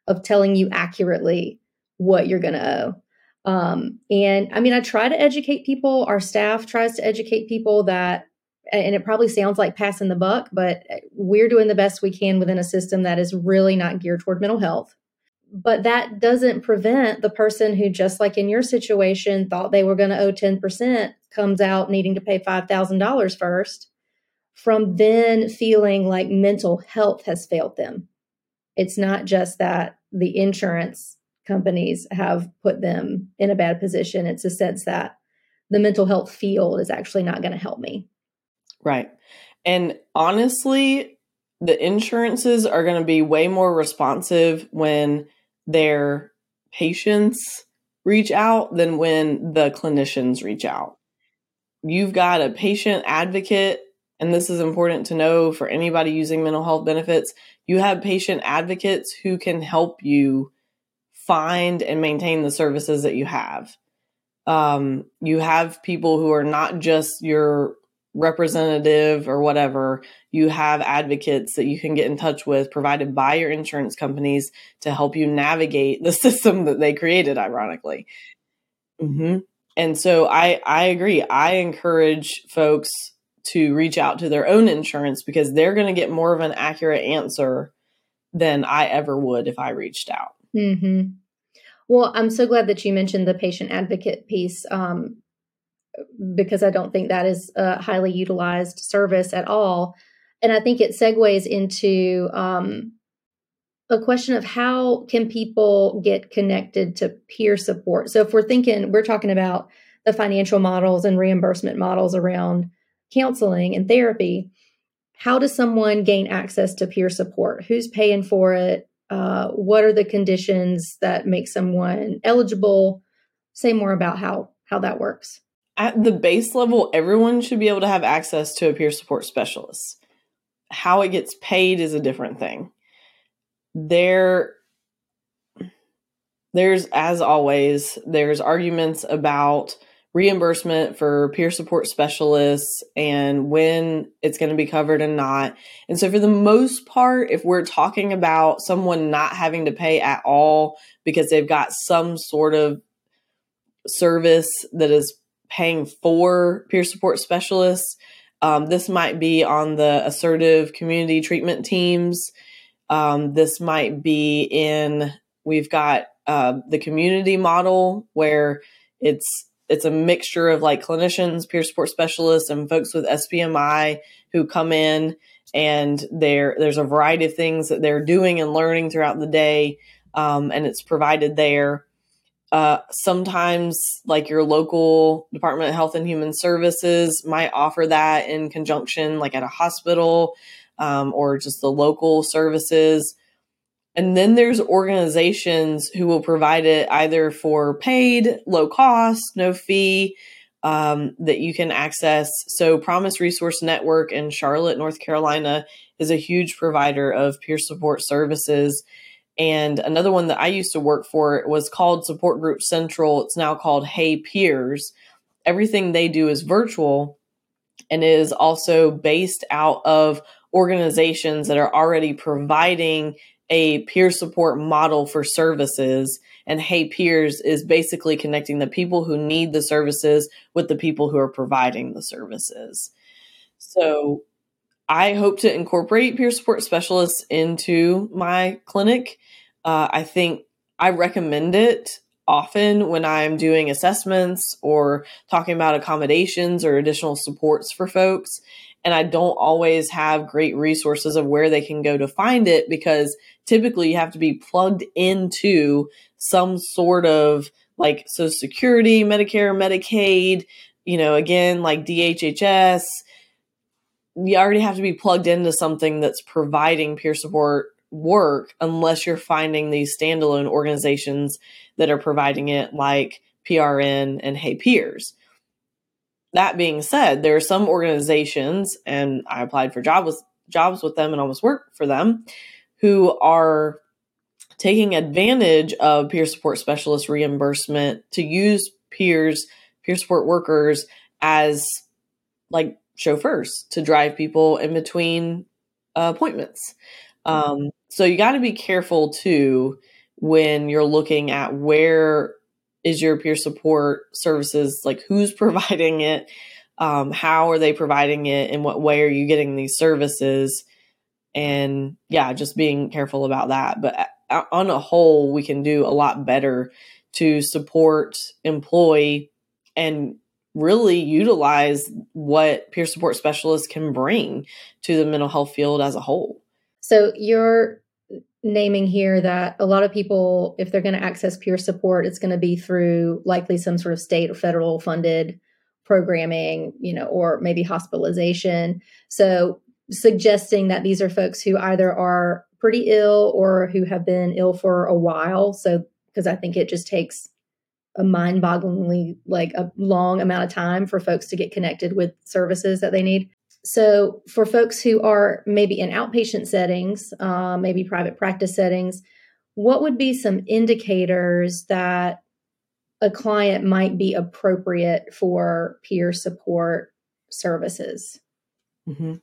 of telling you accurately what you're going to owe. Um, and I mean, I try to educate people. Our staff tries to educate people that, and it probably sounds like passing the buck, but we're doing the best we can within a system that is really not geared toward mental health. But that doesn't prevent the person who, just like in your situation, thought they were going to owe 10%, comes out needing to pay $5,000 first, from then feeling like mental health has failed them. It's not just that the insurance companies have put them in a bad position. It's a sense that the mental health field is actually not going to help me. Right. And honestly, the insurances are going to be way more responsive when their patients reach out than when the clinicians reach out. You've got a patient advocate, and this is important to know for anybody using mental health benefits. You have patient advocates who can help you find and maintain the services that you have. Um, you have people who are not just your representative or whatever, you have advocates that you can get in touch with provided by your insurance companies to help you navigate the system that they created, ironically. Mm-hmm. And so I, I agree. I encourage folks to reach out to their own insurance because they're going to get more of an accurate answer than I ever would if I reached out. Mm-hmm. Well, I'm so glad that you mentioned the patient advocate piece. Um, because I don't think that is a highly utilized service at all. And I think it segues into um, a question of how can people get connected to peer support. So if we're thinking, we're talking about the financial models and reimbursement models around counseling and therapy. How does someone gain access to peer support? Who's paying for it? Uh, what are the conditions that make someone eligible? Say more about how how that works at the base level, everyone should be able to have access to a peer support specialist. How it gets paid is a different thing. There, there's, as always, there's arguments about reimbursement for peer support specialists and when it's going to be covered and not. And so, for the most part, if we're talking about someone not having to pay at all because they've got some sort of service that is paying for peer support specialists. Um, this might be on the assertive community treatment teams. Um, this might be in, we've got uh, the community model where it's it's a mixture of like clinicians, peer support specialists, and folks with SPMI who come in and there there's a variety of things that they're doing and learning throughout the day, um, and it's provided there. Uh, sometimes, like your local Department of Health and Human Services might offer that in conjunction, like at a hospital um, or just the local services. And then there's organizations who will provide it either for paid, low cost, no fee um, that you can access. So, Promise Resource Network in Charlotte, North Carolina is a huge provider of peer support services. And another one that I used to work for was called Support Group Central. It's now called HeyPeers. Everything they do is virtual and is also based out of organizations that are already providing a peer support model for services. And HeyPeers is basically connecting the people who need the services with the people who are providing the services. So I hope to incorporate peer support specialists into my clinic. Uh, I think I recommend it often when I'm doing assessments or talking about accommodations or additional supports for folks. And I don't always have great resources of where they can go to find it because typically you have to be plugged into some sort of like Social Security, Medicare, Medicaid, you know, again, like DHHS you already have to be plugged into something that's providing peer support work unless you're finding these standalone organizations that are providing it like PRN and HeyPeers. That being said, there are some organizations, and I applied for job with, jobs with them and almost worked for them, who are taking advantage of peer support specialist reimbursement to use peers, peer support workers as like chauffeurs to drive people in between uh, appointments. Um, so you got to be careful too when you're looking at where is your peer support services, like who's providing it, um, how are they providing it, in what way are you getting these services, and yeah, just being careful about that. But uh, on a whole, we can do a lot better to support, employ, and really utilize what peer support specialists can bring to the mental health field as a whole. So you're naming here that a lot of people, if they're going to access peer support, it's going to be through likely some sort of state or federal funded programming, you know, or maybe hospitalization. So suggesting that these are folks who either are pretty ill or who have been ill for a while. So because I think it just takes a mind-bogglingly like a long amount of time for folks to get connected with services that they need. So, for folks who are maybe in outpatient settings, uh, maybe private practice settings, what would be some indicators that a client might be appropriate for peer support services? Mm-hmm.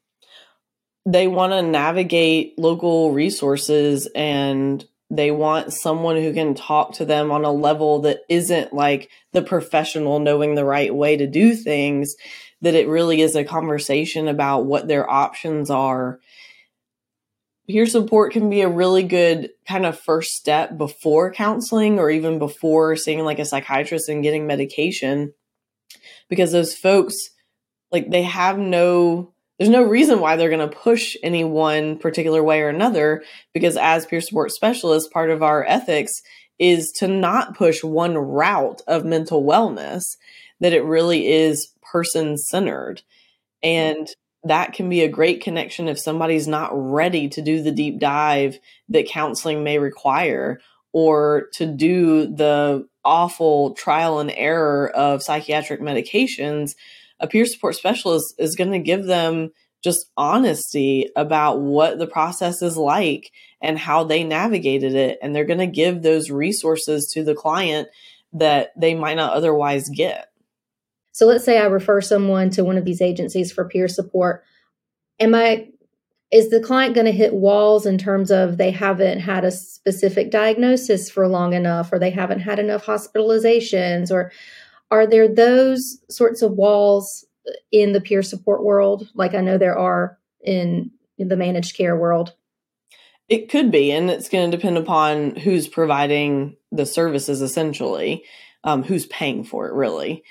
They want to navigate local resources and they want someone who can talk to them on a level that isn't like the professional knowing the right way to do things, that it really is a conversation about what their options are. Peer support can be a really good kind of first step before counseling or even before seeing like a psychiatrist and getting medication because those folks like they have no there's no reason why they're going to push any one particular way or another because as peer support specialists part of our ethics is to not push one route of mental wellness that it really is person centered mm-hmm. and that can be a great connection if somebody's not ready to do the deep dive that counseling may require or to do the awful trial and error of psychiatric medications a peer support specialist is going to give them just honesty about what the process is like and how they navigated it. And they're going to give those resources to the client that they might not otherwise get. So let's say I refer someone to one of these agencies for peer support. Am I is the client going to hit walls in terms of they haven't had a specific diagnosis for long enough or they haven't had enough hospitalizations or are there those sorts of walls in the peer support world? Like i know there are in, in the managed care world. It could be and it's going to depend upon who's providing the services essentially um, who's paying for it really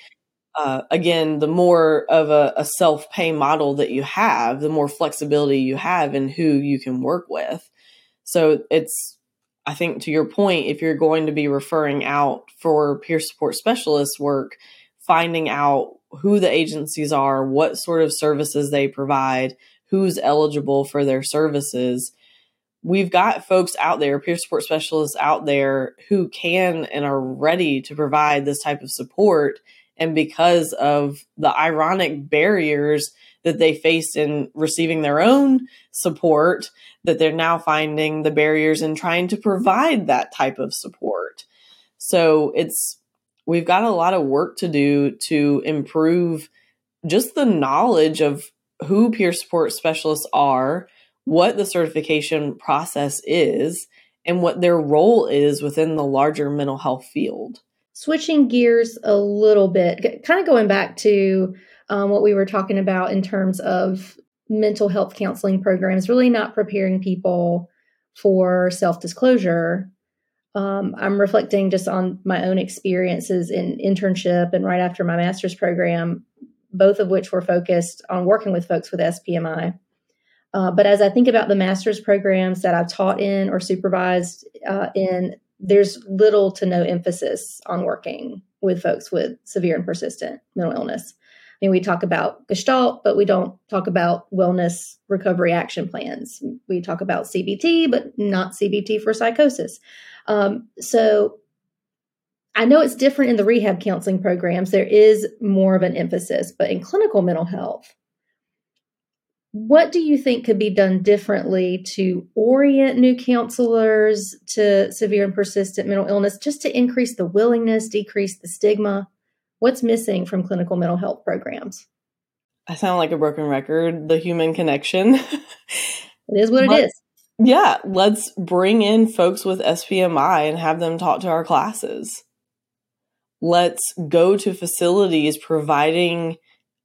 uh, again the more of a, a self-pay model that you have the more flexibility you have in who you can work with so it's I think to your point, if you're going to be referring out for peer support specialist work, finding out who the agencies are, what sort of services they provide, who's eligible for their services. We've got folks out there, peer support specialists out there who can and are ready to provide this type of support. And because of the ironic barriers that they faced in receiving their own support, that they're now finding the barriers in trying to provide that type of support. So it's, we've got a lot of work to do to improve just the knowledge of who peer support specialists are, what the certification process is, and what their role is within the larger mental health field. Switching gears a little bit, kind of going back to um, what we were talking about in terms of mental health counseling programs, really not preparing people for self disclosure. Um, I'm reflecting just on my own experiences in internship and right after my master's program, both of which were focused on working with folks with SPMI. Uh, but as I think about the master's programs that I've taught in or supervised uh, in, there's little to no emphasis on working with folks with severe and persistent mental illness I mean, we talk about Gestalt, but we don't talk about wellness recovery action plans. We talk about CBT, but not CBT for psychosis. Um, so I know it's different in the rehab counseling programs. There is more of an emphasis, but in clinical mental health, what do you think could be done differently to orient new counselors to severe and persistent mental illness just to increase the willingness, decrease the stigma? What's missing from clinical mental health programs? I sound like a broken record. The human connection. it is what but, it is. Yeah, let's bring in folks with SPMI and have them talk to our classes. Let's go to facilities providing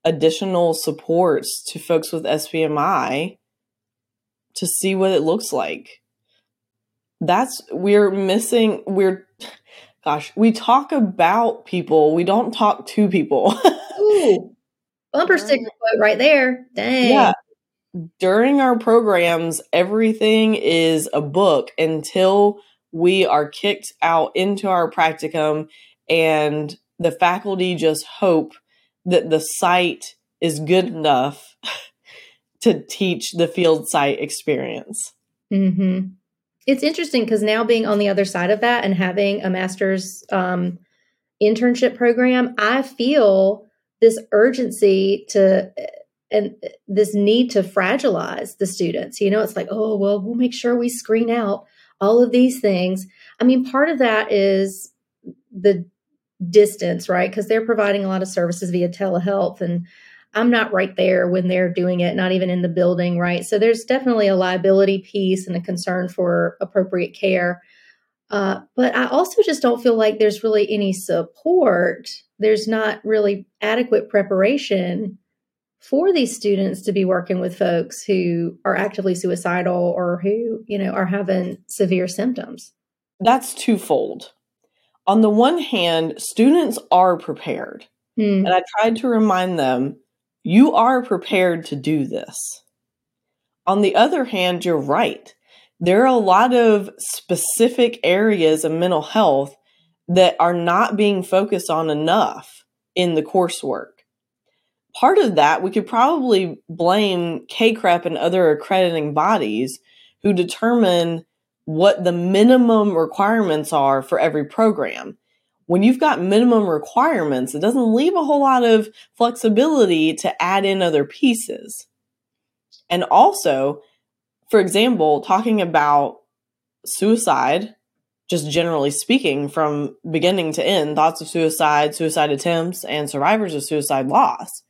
additional supports to folks with SPMI to see what it looks like. That's we're missing we're gosh, we talk about people, we don't talk to people. Ooh, bumper sticker quote right there. Dang. Yeah. During our programs, everything is a book until we are kicked out into our practicum and the faculty just hope that the site is good enough to teach the field site experience. Mm-hmm. It's interesting because now being on the other side of that and having a master's um, internship program, I feel this urgency to and this need to fragilize the students. You know, it's like, oh, well, we'll make sure we screen out all of these things. I mean, part of that is the distance, right? Because they're providing a lot of services via telehealth and I'm not right there when they're doing it, not even in the building, right? So there's definitely a liability piece and a concern for appropriate care. Uh, but I also just don't feel like there's really any support. There's not really adequate preparation for these students to be working with folks who are actively suicidal or who, you know, are having severe symptoms. That's twofold. On the one hand, students are prepared. Mm. And I tried to remind them, you are prepared to do this. On the other hand, you're right. There are a lot of specific areas of mental health that are not being focused on enough in the coursework part of that we could probably blame CACREP and other accrediting bodies who determine what the minimum requirements are for every program. When you've got minimum requirements, it doesn't leave a whole lot of flexibility to add in other pieces. And also, for example, talking about suicide, just generally speaking, from beginning to end, thoughts of suicide, suicide attempts, and survivors of suicide loss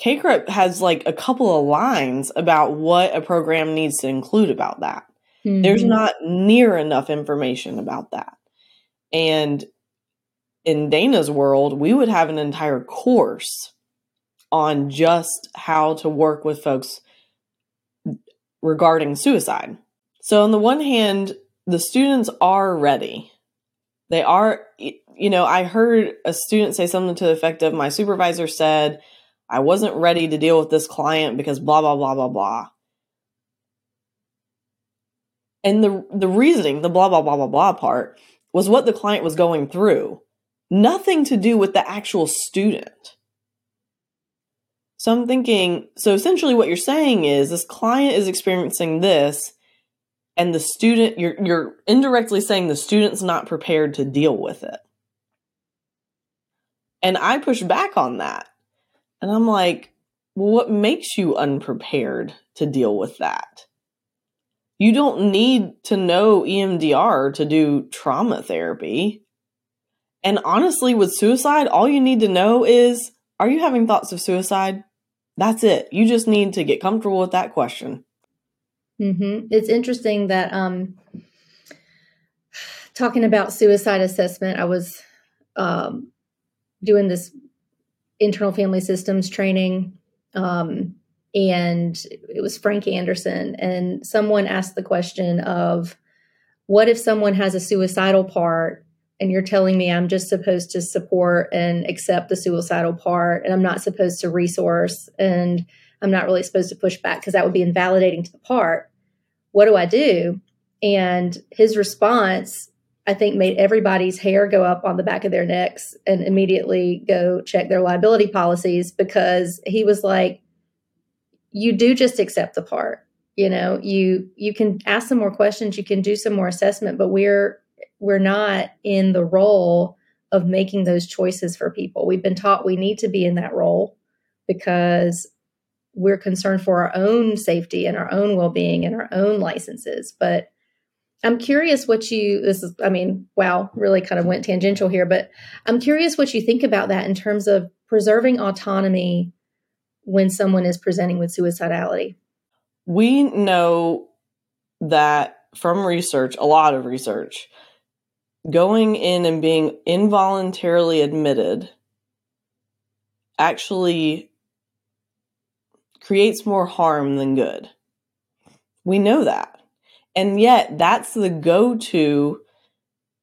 CACREP has like a couple of lines about what a program needs to include about that. Mm-hmm. There's not near enough information about that. And in Dana's world, we would have an entire course on just how to work with folks regarding suicide. So, on the one hand, the students are ready. They are, you know, I heard a student say something to the effect of my supervisor said, I wasn't ready to deal with this client because blah, blah, blah, blah, blah. And the, the reasoning, the blah, blah, blah, blah, blah part was what the client was going through, nothing to do with the actual student. So I'm thinking, so essentially what you're saying is this client is experiencing this and the student you're you're indirectly saying the student's not prepared to deal with it. And I push back on that. And I'm like, well, what makes you unprepared to deal with that? You don't need to know EMDR to do trauma therapy. And honestly, with suicide, all you need to know is are you having thoughts of suicide? That's it. You just need to get comfortable with that question. Mm-hmm. It's interesting that um, talking about suicide assessment, I was um, doing this internal family systems training. Um, and it was Frank Anderson. And someone asked the question of, what if someone has a suicidal part and you're telling me I'm just supposed to support and accept the suicidal part and I'm not supposed to resource and I'm not really supposed to push back because that would be invalidating to the part. What do I do? And his response I think made everybody's hair go up on the back of their necks and immediately go check their liability policies because he was like, you do just accept the part. You know, you you can ask some more questions, you can do some more assessment, but we're we're not in the role of making those choices for people. We've been taught we need to be in that role because we're concerned for our own safety and our own well-being and our own licenses, but I'm curious what you, this is, I mean, wow, really kind of went tangential here, but I'm curious what you think about that in terms of preserving autonomy when someone is presenting with suicidality. We know that from research, a lot of research, going in and being involuntarily admitted actually creates more harm than good. We know that. And yet, that's the go to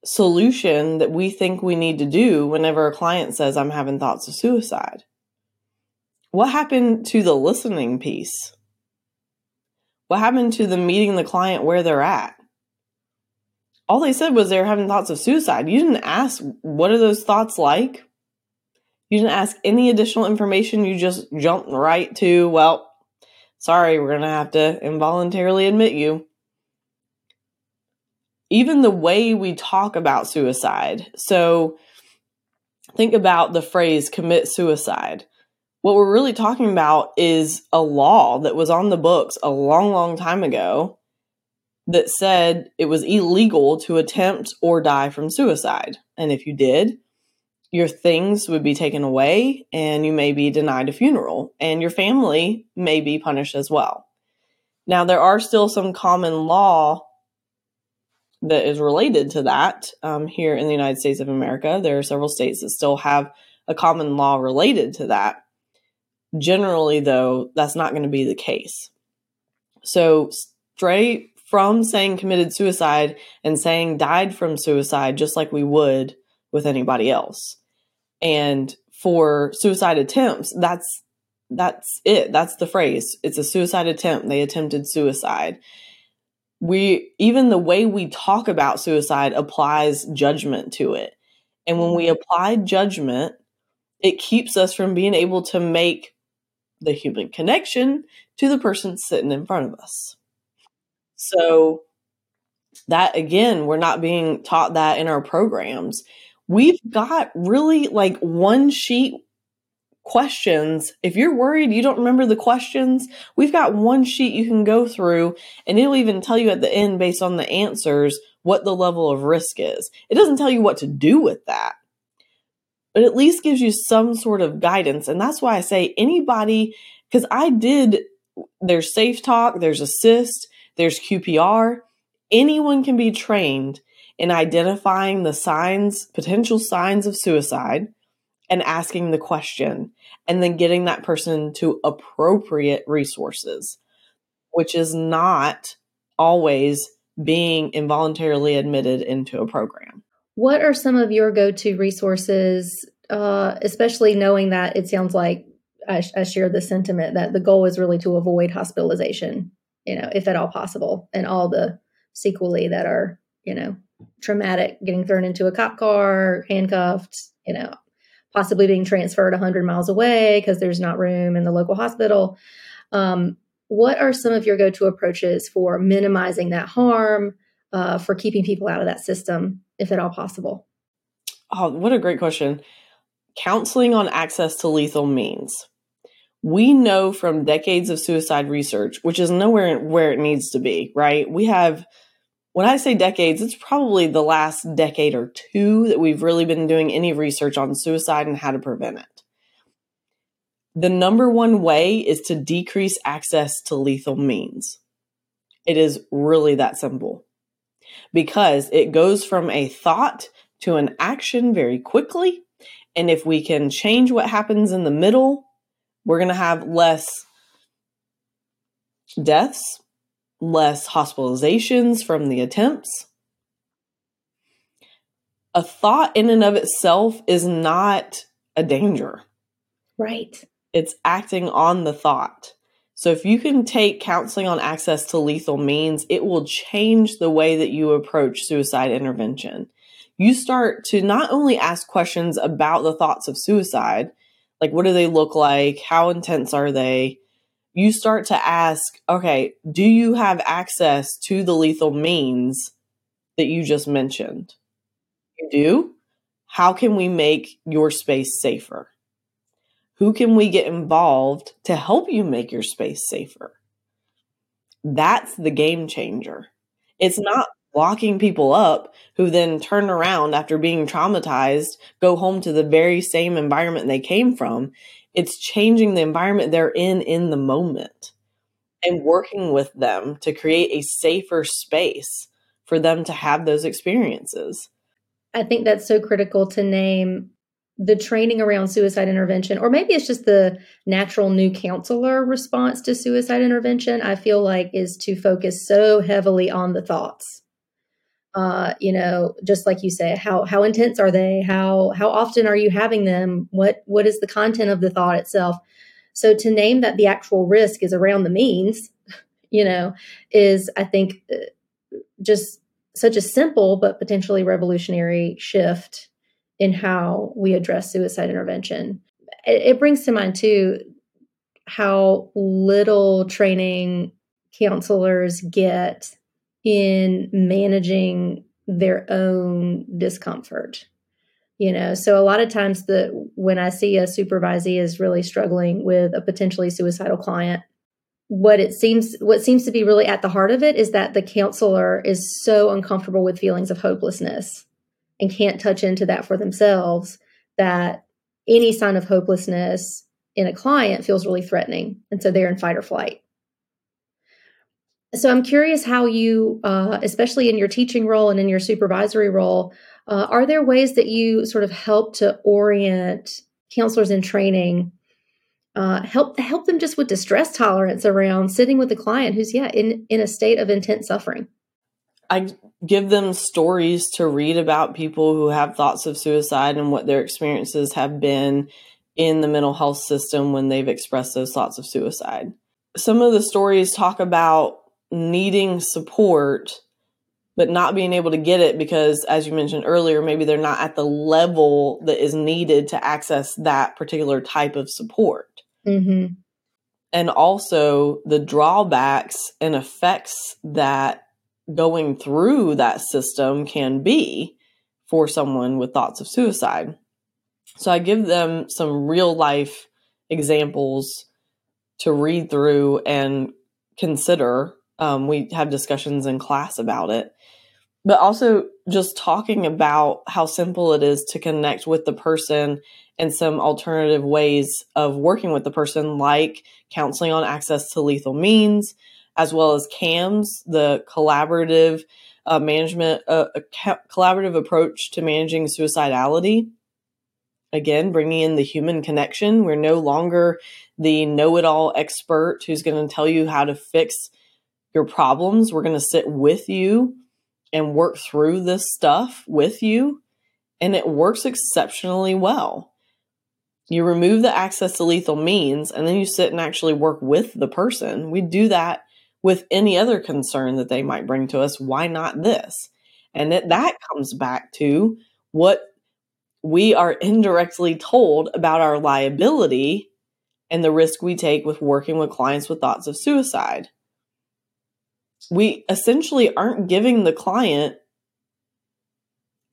solution that we think we need to do whenever a client says, I'm having thoughts of suicide. What happened to the listening piece? What happened to the meeting the client where they're at? All they said was they're having thoughts of suicide. You didn't ask, what are those thoughts like? You didn't ask any additional information. You just jumped right to, well, sorry, we're going to have to involuntarily admit you. Even the way we talk about suicide. So think about the phrase commit suicide. What we're really talking about is a law that was on the books a long, long time ago that said it was illegal to attempt or die from suicide. And if you did, your things would be taken away and you may be denied a funeral, and your family may be punished as well. Now, there are still some common law that is related to that um, here in the United States of America. There are several states that still have a common law related to that. Generally, though, that's not going to be the case. So, straight from saying committed suicide and saying died from suicide, just like we would with anybody else. And for suicide attempts, that's that's it. That's the phrase. It's a suicide attempt. They attempted suicide. We even the way we talk about suicide applies judgment to it. And when we mm-hmm. apply judgment, it keeps us from being able to make the human connection to the person sitting in front of us. So that again, we're not being taught that in our programs. We've got really like one sheet questions. If you're worried you don't remember the questions, we've got one sheet you can go through and it'll even tell you at the end based on the answers what the level of risk is. It doesn't tell you what to do with that. But at least gives you some sort of guidance. And that's why I say anybody, because I did, there's safeTALK, there's ASIST, there's QPR. Anyone can be trained in identifying the signs, potential signs of suicide, and asking the question, and then getting that person to appropriate resources, which is not always being involuntarily admitted into a program. What are some of your go to resources, uh, especially knowing that it sounds like I, I share the sentiment that the goal is really to avoid hospitalization you know, if at all possible, and all the sequelae that are, you know, traumatic, getting thrown into a cop car, handcuffed, you know, possibly being transferred 100 miles away because there's not room in the local hospital. Um, what are some of your go to approaches for minimizing that harm, uh, for keeping people out of that system, if at all possible? Oh, what a great question. Counseling on access to lethal means we know from decades of suicide research, which is nowhere where it needs to be, right? We have, when I say decades, it's probably the last decade or two that we've really been doing any research on suicide and how to prevent it. The number one way is to decrease access to lethal means. It is really that simple because it goes from a thought to an action very quickly. And if we can change what happens in the middle, we're going to have less deaths, less hospitalizations from the attempts. A thought in and of itself is not a danger. Right. It's acting on the thought. So if you can take counseling on access to lethal means, it will change the way that you approach suicide intervention. You start to not only ask questions about the thoughts of suicide, like, what do they look like? How intense are they? You start to ask, okay, do you have access to the lethal means that you just mentioned? You do? How can we make your space safer? Who can we get involved to help you make your space safer? That's the game changer. It's not locking people up who then turn around after being traumatized, go home to the very same environment they came from. It's changing the environment they're in in the moment and working with them to create a safer space for them to have those experiences. I think that's so critical to name the training around suicide intervention, or maybe it's just the natural new counselor response to suicide intervention. I feel like is to focus so heavily on the thoughts uh, you know, just like you say, how how intense are they? How how often are you having them? What what is the content of the thought itself? So to name that the actual risk is around the means, you know, is I think uh, just such a simple but potentially revolutionary shift in how we address suicide intervention. It, it brings to mind too how little training counselors get in managing their own discomfort you know? So a lot of times the when i see a supervisee is really struggling with a potentially suicidal client what it seems what seems to be really at the heart of it is that the counselor is so uncomfortable with feelings of hopelessness and can't touch into that for themselves that any sign of hopelessness in a client feels really threatening. And so they're in fight or flight so i'm curious how you uh, especially in your teaching role and in your supervisory role uh, are there ways that you sort of help to orient counselors in training, uh, help help them just with distress tolerance around sitting with a client who's yeah in in a state of intense suffering? I give them stories to read about people who have thoughts of suicide and what their experiences have been in the mental health system when they've expressed those thoughts of suicide. Some of the stories talk about needing support but not being able to get it because, as you mentioned earlier, maybe they're not at the level that is needed to access that particular type of support. Mm-hmm. And also the drawbacks and effects that going through that system can be for someone with thoughts of suicide. So I give them some real life examples to read through and consider. Um, we have discussions in class about it but also just talking about how simple it is to connect with the person and some alternative ways of working with the person, like counseling on access to lethal means, as well as CAMS, the collaborative uh, management, uh, ca- collaborative approach to managing suicidality. Again, bringing in the human connection. We're no longer the know it all expert who's going to tell you how to fix your problems. We're going to sit with you and work through this stuff with you, and it works exceptionally well. You remove the access to lethal means, and then you sit and actually work with the person. We do that with any other concern that they might bring to us. Why not this? And it, that comes back to what we are indirectly told about our liability and the risk we take with working with clients with thoughts of suicide we essentially aren't giving the client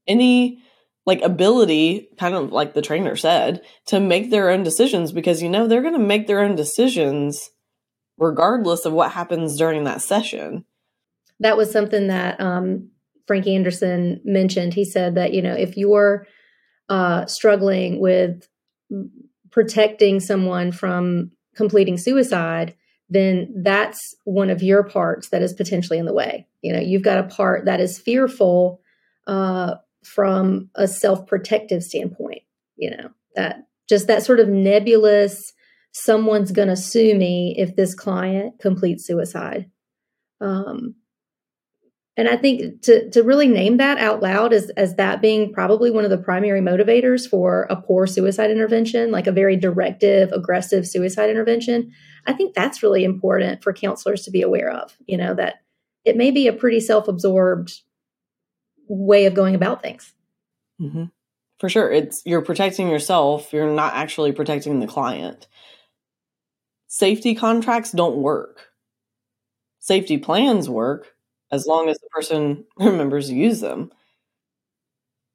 any like ability kind of like the trainer said to make their own decisions because you know they're going to make their own decisions regardless of what happens during that session. That was something that um, frankie anderson mentioned. He said that you know if you're uh, struggling with protecting someone from completing suicide then that's one of your parts that is potentially in the way. You know, you've got a part that is fearful uh, from a self protective standpoint, you know, that just that sort of nebulous, someone's going to sue me if this client completes suicide. Um, and I think to to really name that out loud as as that being probably one of the primary motivators for a poor suicide intervention, like a very directive, aggressive suicide intervention, I think that's really important for counselors to be aware of. You know that it may be a pretty self-absorbed way of going about things. Mm-hmm. For sure, it's you're protecting yourself. You're not actually protecting the client. Safety contracts don't work. Safety plans work as long as the person remembers to use them.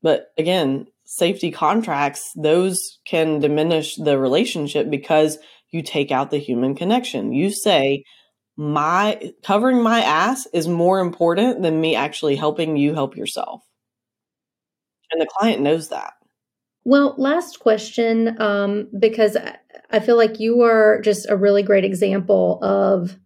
But again, safety contracts, those can diminish the relationship because you take out the human connection. You say, my covering my ass is more important than me actually helping you help yourself. And the client knows that. Well, last question, um, because I feel like you are just a really great example of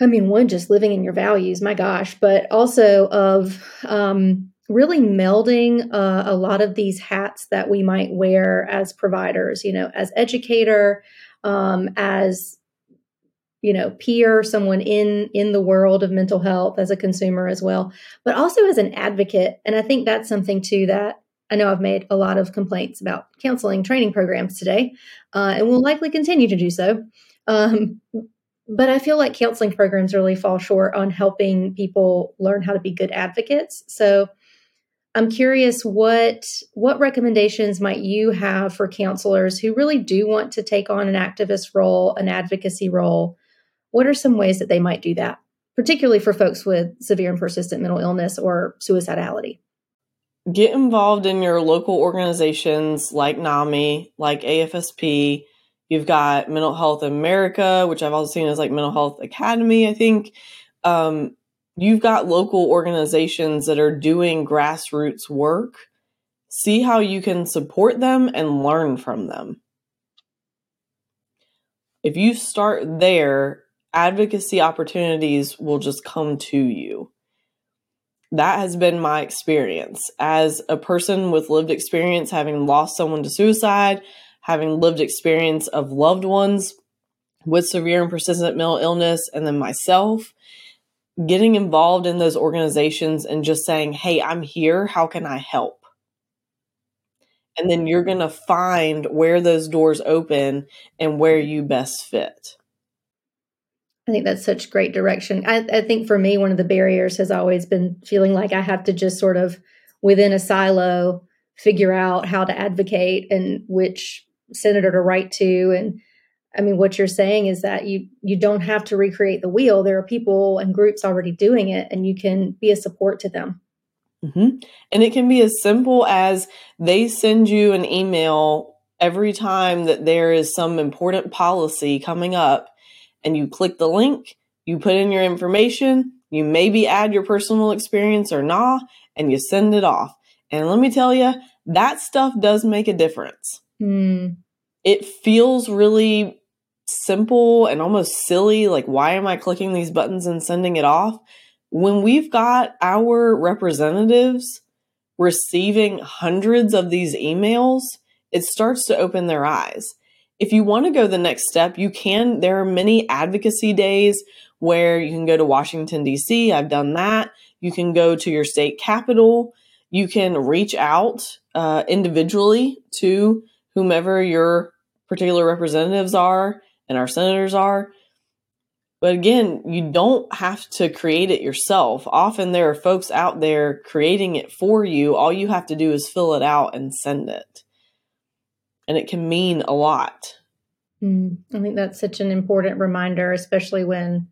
I mean, one, just living in your values, my gosh, but also of um, really melding uh, a lot of these hats that we might wear as providers, you know, as educator, um, as you know peer someone in in the world of mental health as a consumer as well but also as an advocate. And i think that's something too that i know i've made a lot of complaints about counseling training programs today uh, and will likely continue to do so. Um, but I feel like counseling programs really fall short on helping people learn how to be good advocates. So I'm curious what what recommendations might you have for counselors who really do want to take on an activist role, an advocacy role? What are some ways that they might do that? particularly for folks with severe and persistent mental illness or suicidality? Get involved in your local organizations like NAMI, like AFSP. You've got Mental Health America, which I've also seen as like Mental Health Academy, I think. Um, you've got local organizations that are doing grassroots work. See how you can support them and learn from them. If you start there, advocacy opportunities will just come to you. That has been my experience as a person with lived experience, having lost someone to suicide, having lived experience of loved ones with severe and persistent mental illness, and then myself getting involved in those organizations and just saying, Hey, I'm here. How can I help? And then you're going to find where those doors open and where you best fit. I think that's such great direction. I, I, think for me, one of the barriers has always been feeling like I have to just sort of within a silo figure out how to advocate and which senator to write to. And I mean, what you're saying is that you you don't have to recreate the wheel. There are people and groups already doing it, and you can be a support to them. Mm-hmm. And it can be as simple as they send you an email every time that there is some important policy coming up and you click the link, you put in your information, you maybe add your personal experience or not, and you send it off. And let me tell you, that stuff does make a difference. Mm. It feels really simple and almost silly. Like, why am I clicking these buttons and sending it off? When we've got our representatives receiving hundreds of these emails, it starts to open their eyes if you want to go the next step, you can. There are many advocacy days where you can go to Washington, D.C. I've done that. You can go to your state capital. You can reach out uh, individually to whomever your particular representatives are and our senators are. But again, you don't have to create it yourself. Often there are folks out there creating it for you. All you have to do is fill it out and send it and it can mean a lot. Mm, I think that's such an important reminder, especially when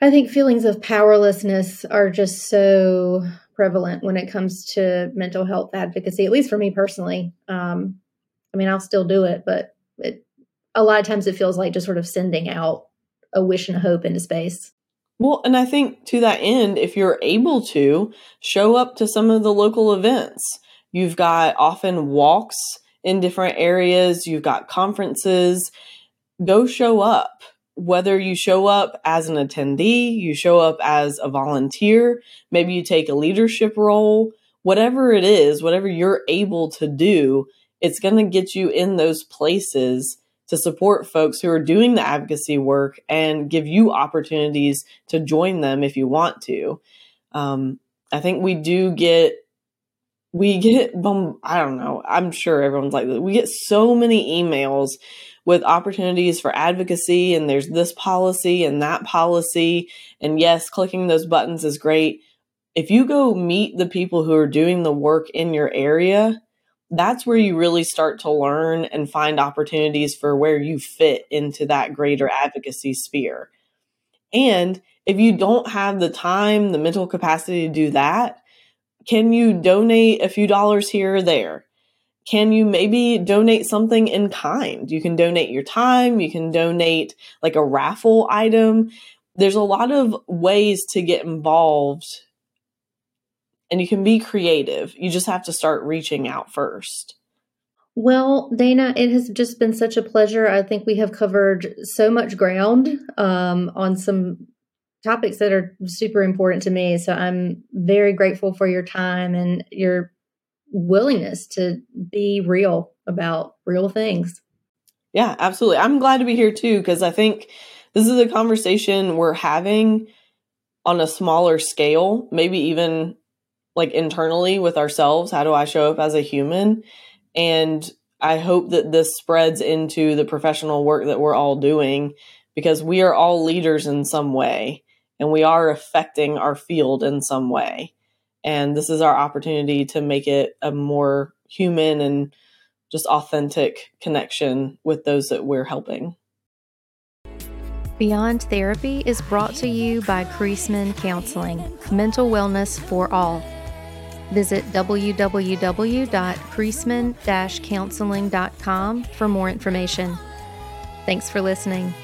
I think feelings of powerlessness are just so prevalent when it comes to mental health advocacy, at least for me personally. Um, I mean, I'll still do it, but it, a lot of times it feels like just sort of sending out a wish and a hope into space. Well, and I think to that end, if you're able to show up to some of the local events, you've got often walks in different areas, you've got conferences. Go show up. Whether you show up as an attendee, you show up as a volunteer, maybe you take a leadership role, whatever it is, whatever you're able to do, it's going to get you in those places to support folks who are doing the advocacy work and give you opportunities to join them if you want to. Um, I think we do get we get I don't know. I'm sure everyone's like we get so many emails with opportunities for advocacy and there's this policy and that policy and yes, clicking those buttons is great. If you go meet the people who are doing the work in your area, that's where you really start to learn and find opportunities for where you fit into that greater advocacy sphere. And if you don't have the time, the mental capacity to do that, can you donate a few dollars here or there? Can you maybe donate something in kind? You can donate your time, you can donate like a raffle item. There's a lot of ways to get involved and you can be creative. You just have to start reaching out first. Well, Dana, it has just been such a pleasure. I think we have covered so much ground um, on some topics that are super important to me. So I'm very grateful for your time and your willingness to be real about real things. Yeah, absolutely. I'm glad to be here too because I think this is a conversation we're having on a smaller scale, maybe even like internally with ourselves. How do I show up as a human? And I hope that this spreads into the professional work that we're all doing because we are all leaders in some way and we are affecting our field in some way. And this is our opportunity to make it a more human and just authentic connection with those that we're helping. Beyond Therapy is brought to you by Creasman Counseling, mental wellness for all. Visit www.priestman counseling.com for more information. Thanks for listening.